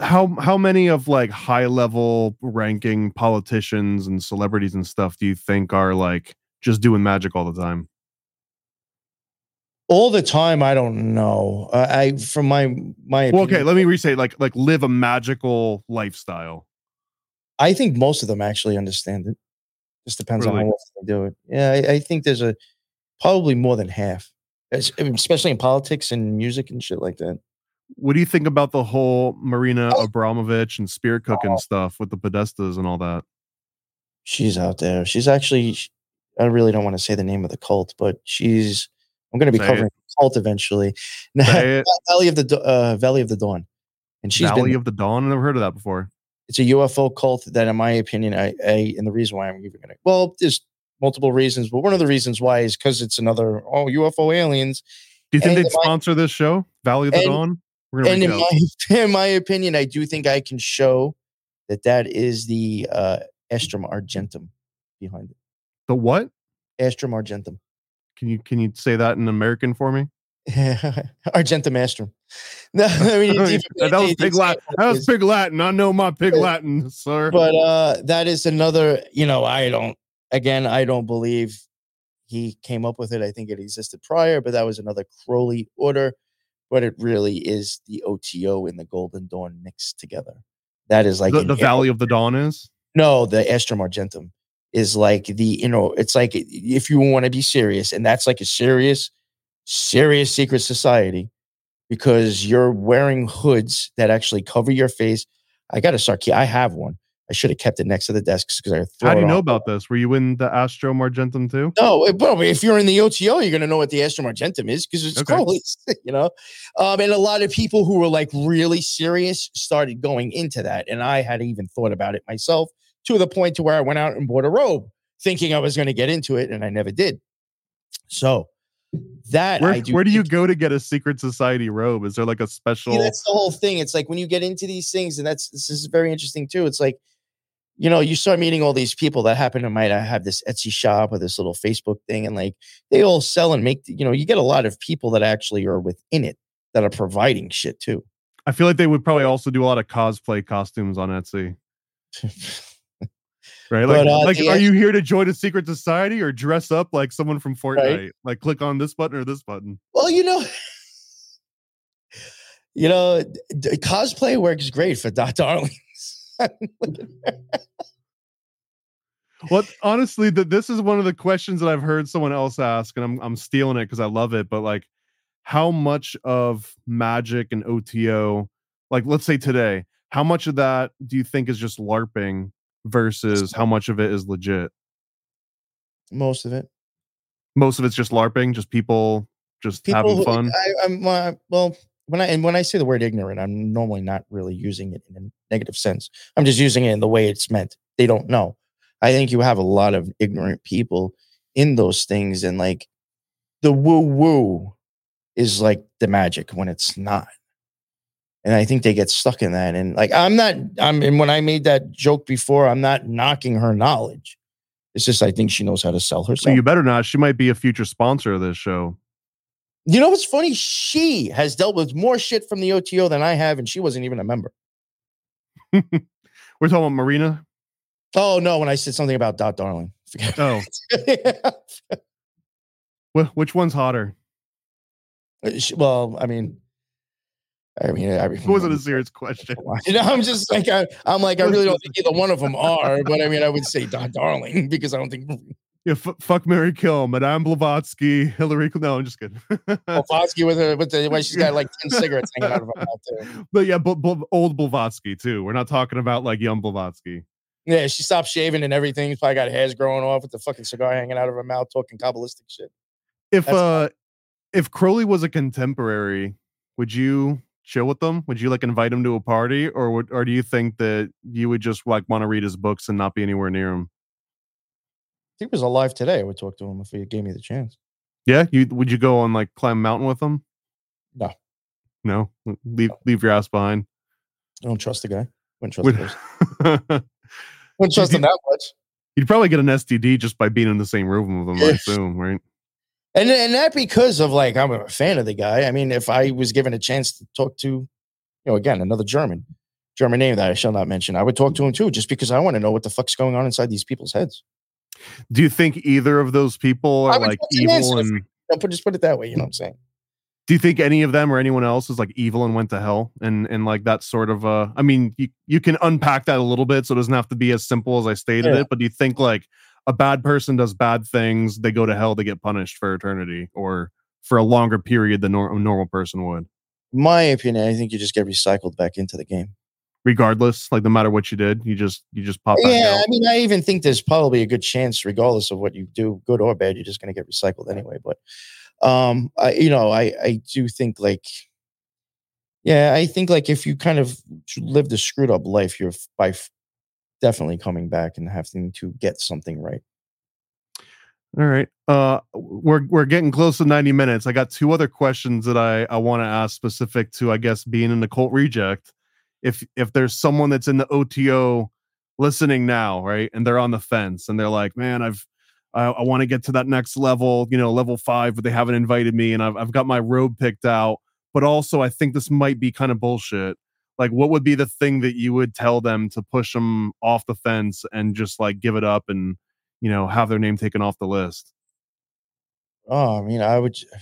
How how many of like high level ranking politicians and celebrities and stuff do you think are like just doing magic all the time?
All the time, I don't know. Uh, I from my my
Well, okay, let me restate like like live a magical lifestyle.
I think most of them actually understand it. Just depends on
Really?
how often they do it. Yeah, I, I think there's a probably more than half, especially in politics and music and shit like that.
What do you think about the whole Marina
Oh.
Abramovich and spirit cooking stuff with the Podestas and all that?
she's out there. She's actually, I really don't want to say the name of the cult, but she's, I'm going to be
Say
covering the cult eventually. Valley of the uh, Valley of the Dawn, and she's
Valley
been.
of the Dawn. I've never heard of that before.
It's a UFO cult that, in my opinion, I, I and the reason why I'm even going to. Well, there's multiple reasons, but one of the reasons why is because it's another oh UFO aliens.
Do you think
And
they'd
my-
sponsor this show, Valley of the
and-
Dawn?
And in my, in my opinion, I do think I can show that that is the uh, Astrum Argentum behind it.
the what?
Astrum Argentum.
Can you can you say that in American for me?
Argentum Astrum. No, I mean, even-
that was pig Latin. That was pig Latin. I know my pig Latin, sir.
But uh, that is another. You know, I don't. Again, I don't believe he came up with it. I think it existed prior, but that was another Crowley order. But it really is the OTO and the Golden Dawn mixed together. That is like
the, the Valley of the Dawn is.
No, the Astrum Argentum is like the you know, it's like if you want to be serious, and that's like a serious, serious secret society because you're wearing hoods that actually cover your face. I got a start. ke- I have one. I should have kept it next to the desks because I.
How do you know about this? Were you in the Astrum Argentum too?
No, but if you're in the OTO, you're gonna know what the Astrum Argentum is because it's
Okay.
Crowley's, you know. Um, and a lot of people who were like really serious started going into that, and I had even thought about it myself to the point to where I went out and bought a robe, thinking I was going to get into it, and I never did. So that
Where
I do
where do you go to get a secret society robe? Is there like a special?
That's the whole thing. It's like when you get into these things, and that's this is very interesting too. It's like, you know, you start meeting all these people that happen to might uh, have this Etsy shop or this little Facebook thing, and like they all sell and make. You know, you get a lot of people that actually are within it that are providing shit too.
I feel like they would probably also do a lot of cosplay costumes on Etsy. Right? Like,
But, uh,
like are you here to join a secret society or dress up like someone from Fortnite?
Right.
Like click on this button or this button.
Well, you know, you know, d- cosplay works great for Dot Darlings.
Well, honestly, that this is one of the questions that I've heard someone else ask, and I'm I'm stealing it because I love it. But like, how much of magic and OTO, like let's say today, how much of that do you think is just LARPing versus how much of it is legit?
Most of it.
Most of it's just LARPing, just people just having
who-
fun.
I, I'm uh, well when I and when I say the word ignorant, I'm normally not really using it in a negative sense. I'm just using it in the way it's meant. They don't know. I think you have a lot of ignorant people in those things, and like the woo woo is like the magic when it's not. And I think they get stuck in that. And like I'm not. I'm and when I made that joke before, I'm not knocking her knowledge. It's just I think she knows how to sell
So
herself.
you better not. She might be a future sponsor of this show.
You know what's funny? She has dealt with more shit from the OTO than I have, and she wasn't even a member.
We're talking about Marina.
Oh no, when I said something about Dot Darling. Forget
Oh, wh- which one's hotter?
Uh, well, I mean, I mean, I mean,
It wasn't a serious question.
You know, I'm just like I, I'm like I really don't think either one of them are, but I mean, I would say Dot Darling because I don't think
Yeah, f- fuck Mary Kill, Madame Blavatsky, Hillary. No, I'm just kidding.
Blavatsky with her with the way she's got like ten cigarettes hanging out of her mouth. Too.
but yeah, but, but old Blavatsky too. We're not talking about like young Blavatsky.
Yeah, she stopped shaving and everything. She's probably got hairs growing off with the fucking cigar hanging out of her mouth, talking kabbalistic shit.
If
That's
uh, if Crowley was a contemporary, would you chill with them? Would you like invite him to a party, or would, or do you think that you would just like want to read his books and not be anywhere near him?
If he was alive today, I would talk to him if he gave me the chance.
Yeah, you would you go on like climb a mountain with him?
No.
No, leave leave your ass behind.
I don't trust the guy. Wouldn't trust
Would-.
Wouldn't trust him that much.
You'd probably get an STD just by being in the same room with him, I assume, right?
And and that because of like I'm a fan of the guy. I mean, if I was given a chance to talk to, you know, again another German, German name that I shall not mention, I would talk to him too, just because I want to know what the fuck's going on inside these people's heads.
Do you think either of those people are like
put an
evil and
I'll put just put it that way. You know what I'm saying?
do you think any of them or anyone else is like evil and went to hell and and like that sort of uh I mean you you can unpack that a little bit so it doesn't have to be as simple as I stated
Yeah.
it, but do you think like a bad person does bad things, they go to hell, they get punished for eternity or for a longer period than nor- a normal person would?
My opinion, I think you just get recycled back into the game.
Regardless, like no matter what you did, you just you just pop
Yeah. I mean, I even think there's probably a good chance, regardless of what you do, good or bad, you're just going to get recycled anyway. But, um, I, you know, I, I do think like, yeah, I think like if you kind of lived a screwed up life, you're by definitely coming back and having to get something right.
All right. Uh we're we're getting close to 90 minutes. I got two other questions that I I want to ask specific to I guess being an occult reject. If if there's someone that's in the OTO listening now, right? And they're on the fence and they're like, "Man, I've I, I want to get to that next level, you know, level 5, but they haven't invited me and I've I've got my robe picked out, but also I think this might be kind of bullshit." Like what would be the thing that you would tell them to push them off the fence and just like give it up and you know, have their name taken off the list.
Oh, I mean, I would. Uh,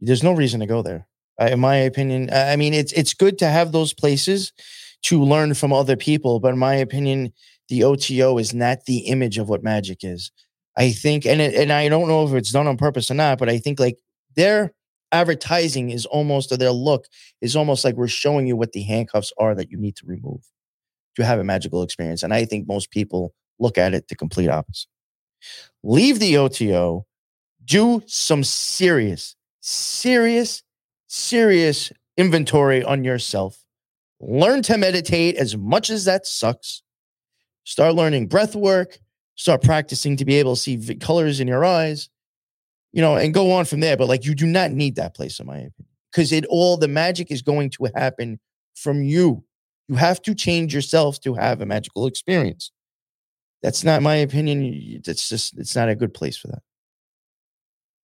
there's no reason to go there, I, in my opinion. I mean, it's it's good to have those places to learn from other people, but in my opinion, the OTO is not the image of what magic is. I think, and it, and I don't know if it's done on purpose or not, but I think like their advertising is almost or their look is almost like we're showing you what the handcuffs are that you need to remove to have a magical experience. And I think most people look at it the complete opposite. Leave the OTO, do some serious, serious, serious inventory on yourself. Learn to meditate as much as that sucks. Start learning breath work. Start practicing to be able to see colors in your eyes, you know, and go on from there. But like, you do not need that place, in my opinion, because it all the magic is going to happen from you. You have to change yourself to have a magical experience. That's not my opinion. That's just, it's not a good place for that.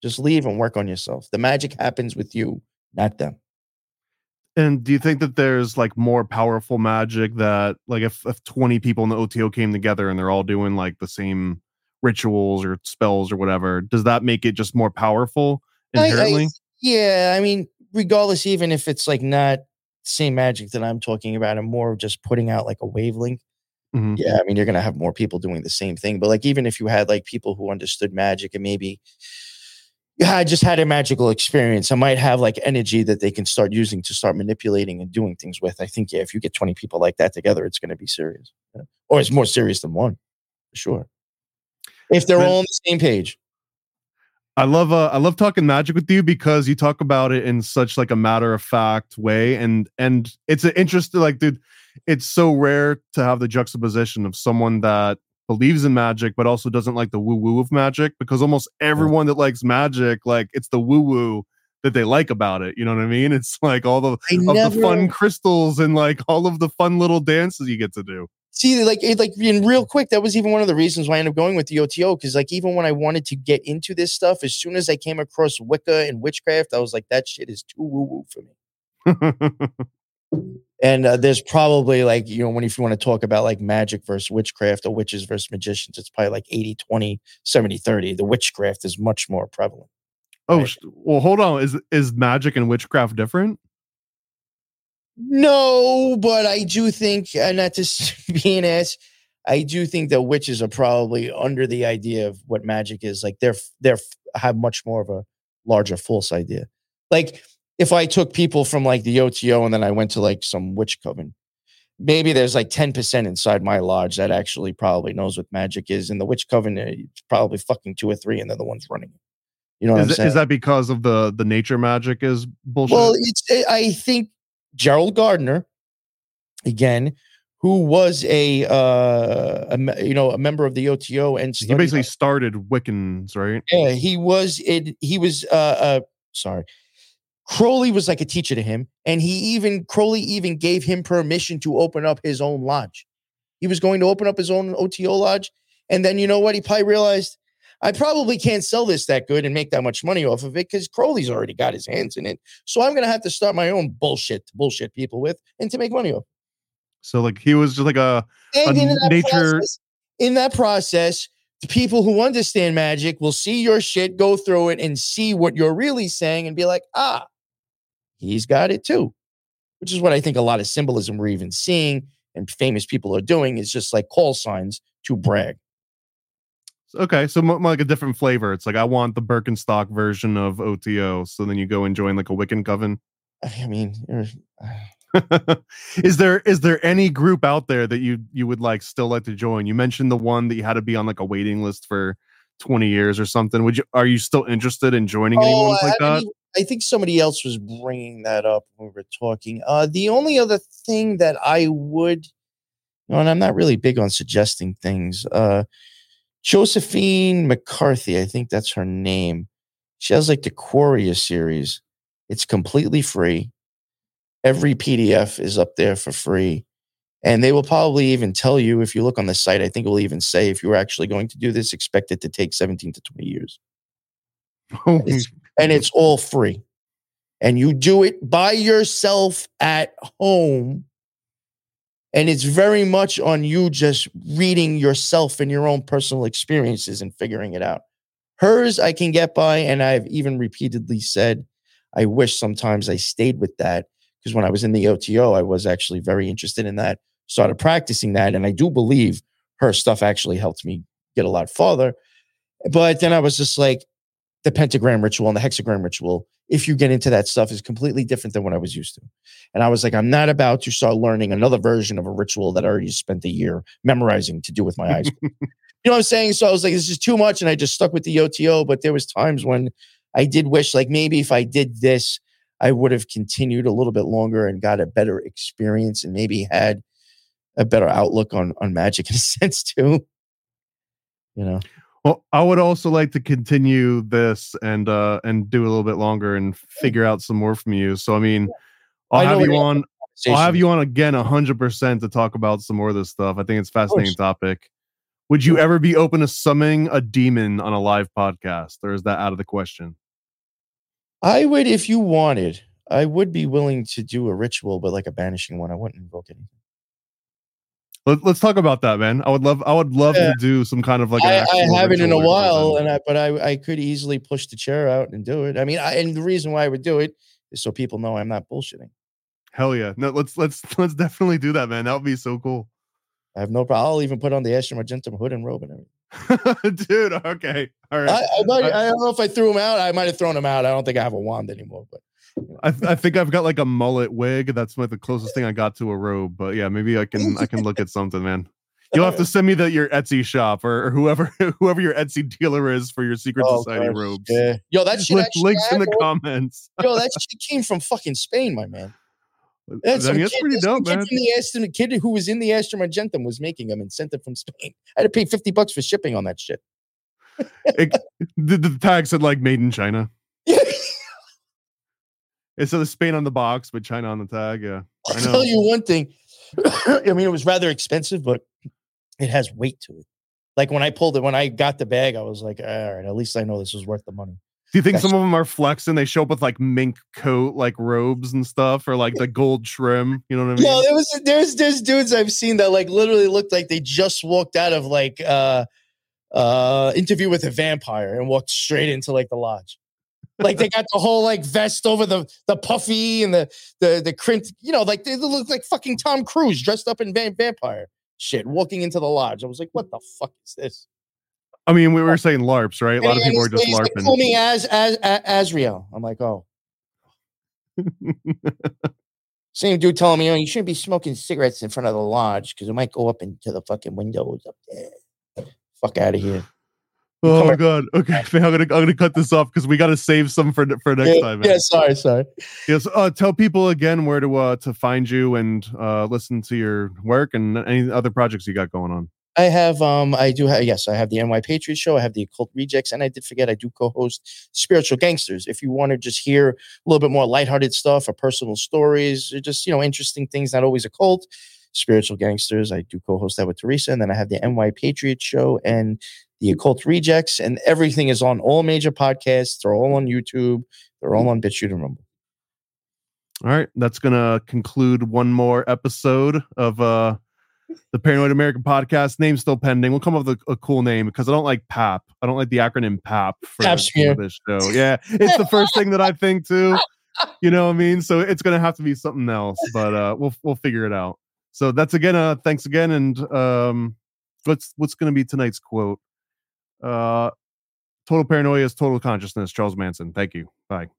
Just leave and work on yourself. The magic happens with you, not them.
And do you think that there's like more powerful magic that like if, if 20 people in the OTO came together and they're all doing like the same rituals or spells or whatever, does that make it just more powerful inherently?
I, I, yeah, I mean, regardless, even if it's like not same magic that I'm talking about, and more of just putting out like a wavelength.
Mhm.
Yeah, I mean, you're gonna have more people doing the same thing. But like, even if you had like people who understood magic and maybe yeah, I just had a magical experience. I might have like energy that they can start using to start manipulating and doing things with. I think yeah, if you get 20 people like that together, it's going to be serious, Yeah. or it's more serious than one, for sure. If they're
Man-
all on the same page.
I love uh, I love talking magic with you because you talk about it in such like a matter of fact way and and it's an interesting like dude it's so rare to have the juxtaposition of someone that believes in magic but also doesn't like the woo woo of magic because almost everyone that likes magic like it's the woo woo that they like about it you know what I mean? It's like all the of the fun crystals and like all of the fun little dances you get to do
See, like, it, like, in real quick, that was even one of the reasons why I ended up going with the OTO. Because, like, even when I wanted to get into this stuff, as soon as I came across Wicca and witchcraft, I was like, that shit is too woo woo for me. And uh, there's probably like, you know, when if you want to talk about like magic versus witchcraft or witches versus magicians, it's probably like 80, 20, 70, 30. The witchcraft is much more prevalent.
oh
Right.
well hold on is is magic and witchcraft different
No, but I do think, and not to be an ass, I do think that witches are probably under the idea of what magic is. Like they're they're have much more of a larger false idea. Like if I took people from like the OTO and then I went to like some witch coven, maybe there's like ten percent inside my lodge that actually probably knows what magic is, and the witch coven uh, it's probably fucking two or three, and they're the ones running it. You know what
is,
I'm saying?
is that because of the the nature magic is bullshit
Well, it's eh, I think Gerald Gardner, again, who was a, uh, a you know a member of the OTO and
he basically
on-
started Wiccans, right?
yeah he was it he was uh, uh sorry Crowley was like a teacher to him, and he even Crowley even gave him permission to open up his own lodge. He was going to open up his own OTO lodge, and then you know what? He probably realized I probably can't sell this that good and make that much money off of it because Crowley's already got his hands in it. So I'm gonna have to start my own bullshit to bullshit people with and to make money off.
So like he was just like a A
in
nature-
process, in that process, the people who understand magic will see your shit, go through it, and see what you're really saying, and be like, ah, he's got it too. Which is what I think a lot of symbolism we're even seeing and famous people are doing is just like call signs to brag.
Okay, so mo- like a different flavor. It's like I want the Birkenstock version of OTO. So then you go and join like a Wiccan coven.
I mean,
is there is there any group out there that you you would like still like to join? You mentioned the one that you had to be on like a waiting list for 20 years or something. Would you are you still interested in joining
Oh, I,
like
I
that?
mean, I think somebody else was bringing that up when we were talking. Uh, the only other thing that I would, you know, and I'm not really big on suggesting things. Uh, Josephine McCarthy, I think that's her name. She has like the Quareia series. It's completely free. Every PDF is up there for free. And they will probably even tell you if you look on the site, I think it will even say if you're actually going to do this, expect it to take 17 to 20 years it's- and it's all free. And you do it by yourself at home. And it's very much on you just reading yourself and your own personal experiences and figuring it out. Hers, I can get by. And I've even repeatedly said, I wish sometimes I stayed with that because when I was in the OTO, I was actually very interested in that, started practicing that. And I do believe her stuff actually helped me get a lot farther. But then I was just like, the pentagram ritual and the hexagram ritual, if you get into that stuff, is completely different than what I was used to. And I was like, I'm not about to start learning another version of a ritual that I already spent a year memorizing to do with my eyes. you know what I'm saying? So I was like, this is too much. And I just stuck with the OTO. But there was times when I did wish, like maybe if I did this, I would have continued a little bit longer and got a better experience and maybe had a better outlook on on magic in a sense too. You know.
Well, I would also like to continue this and uh and do a little bit longer and figure out some more from you. So I mean, I'll
I
have you on I'll have you on again hundred percent to talk about some more of this stuff. I think it's a fascinating topic. Would you ever be open to summoning a demon on a live podcast, or is that out of the question?
I would if you wanted. I would be willing to do a ritual, but like a banishing one. I wouldn't invoke anything.
Let, us talk about that, man. I would love, I would love
Yeah.
to do some kind of like. an
I, I haven't in a while, and I, but I, I could easily push the chair out and do it. I mean, I, and the reason why I would do it is so people know I'm not bullshitting.
Hell yeah! No, let's let's let's definitely do that, man. That would be so cool,
I have no problem. I'll even put on the Astra Argentum hood and robe and everything.
dude. Okay, all right.
I, I, might,
I
don't know if I threw him out. I might have thrown him out. I don't think I have a wand anymore. But
I, th- I think I've got like a mullet wig. That's like the closest thing I got to a robe. But yeah, maybe I can I can look at something, man. You'll have to send me the your Etsy shop or, or whoever whoever your Etsy dealer is for your secret
Oh,
society
gosh,
robes.
yeah, yo, that shit.
Link- links in the
had-
comments.
Yo, that shit came from fucking Spain, my man. That's,
I mean, that's
kid,
pretty dope, man.
From the Aston, kid who was in the Argentum was making them and sent it from Spain. I had to pay fifty bucks for shipping on that shit.
It, the, the tag said like made in China. It said Spain on the box, but China on the tag. Yeah,
I'll
I know.
tell you one thing. I mean, it was rather expensive, but it has weight to it. Like when I pulled it, when I got the bag, I was like, all right, at least I know this was worth the money.
Do you think
That's-
some of them are flexing? They show up with like mink coat, like robes and stuff, or like the gold trim. You know what I mean?
No, there was there's there's dudes I've seen that like literally looked like they just walked out of like uh uh interview with a vampire and walked straight into like the lodge. Like they got the whole like vest over the the puffy and the the the crint, you know, like they look like fucking Tom Cruise dressed up in van- vampire shit, walking into the lodge. I was like, what the fuck is this?
I mean, we were saying LARPs, right? A lot of people are just
like,
LARPing.
Call me as as as Azriel. I'm like, oh. Same dude telling me, oh, you shouldn't be smoking cigarettes in front of the lodge because it might go up into the fucking windows up there. Fuck out of here.
Oh my god. Okay, man, I'm gonna I'm gonna cut this off because we got to save some for for next
yeah,
time. Man.
yeah, sorry, sorry.
Yes. Uh, tell people again where to uh to find you and uh listen to your work and any other projects you got going on.
I have um I do have yes, I have the NY Patriot show, I have the occult rejects, and I did forget I do co-host Spiritual Gangsters. If you want to just hear a little bit more lighthearted stuff or personal stories, or just you know, interesting things, not always occult. Spiritual Gangsters. I do co-host that with Teresa, and then I have the NY Patriot show and the Occult Rejects, and everything is on all major podcasts. They're all on YouTube. They're all on BitChute and Rumble.
All right, that's gonna conclude one more episode of uh the Paranoid American podcast. Name still pending. We'll come up with a, a cool name because I don't like PAP. I don't like the acronym
PAP
for,
smear.
this show. Yeah, it's the first thing that I think too. You know what I mean? So it's gonna have to be something else, but uh we'll we'll figure it out. So that's again, uh thanks again. And um what's what's gonna be tonight's quote? Uh total paranoia is total consciousness, Charles Manson. Thank you. Bye.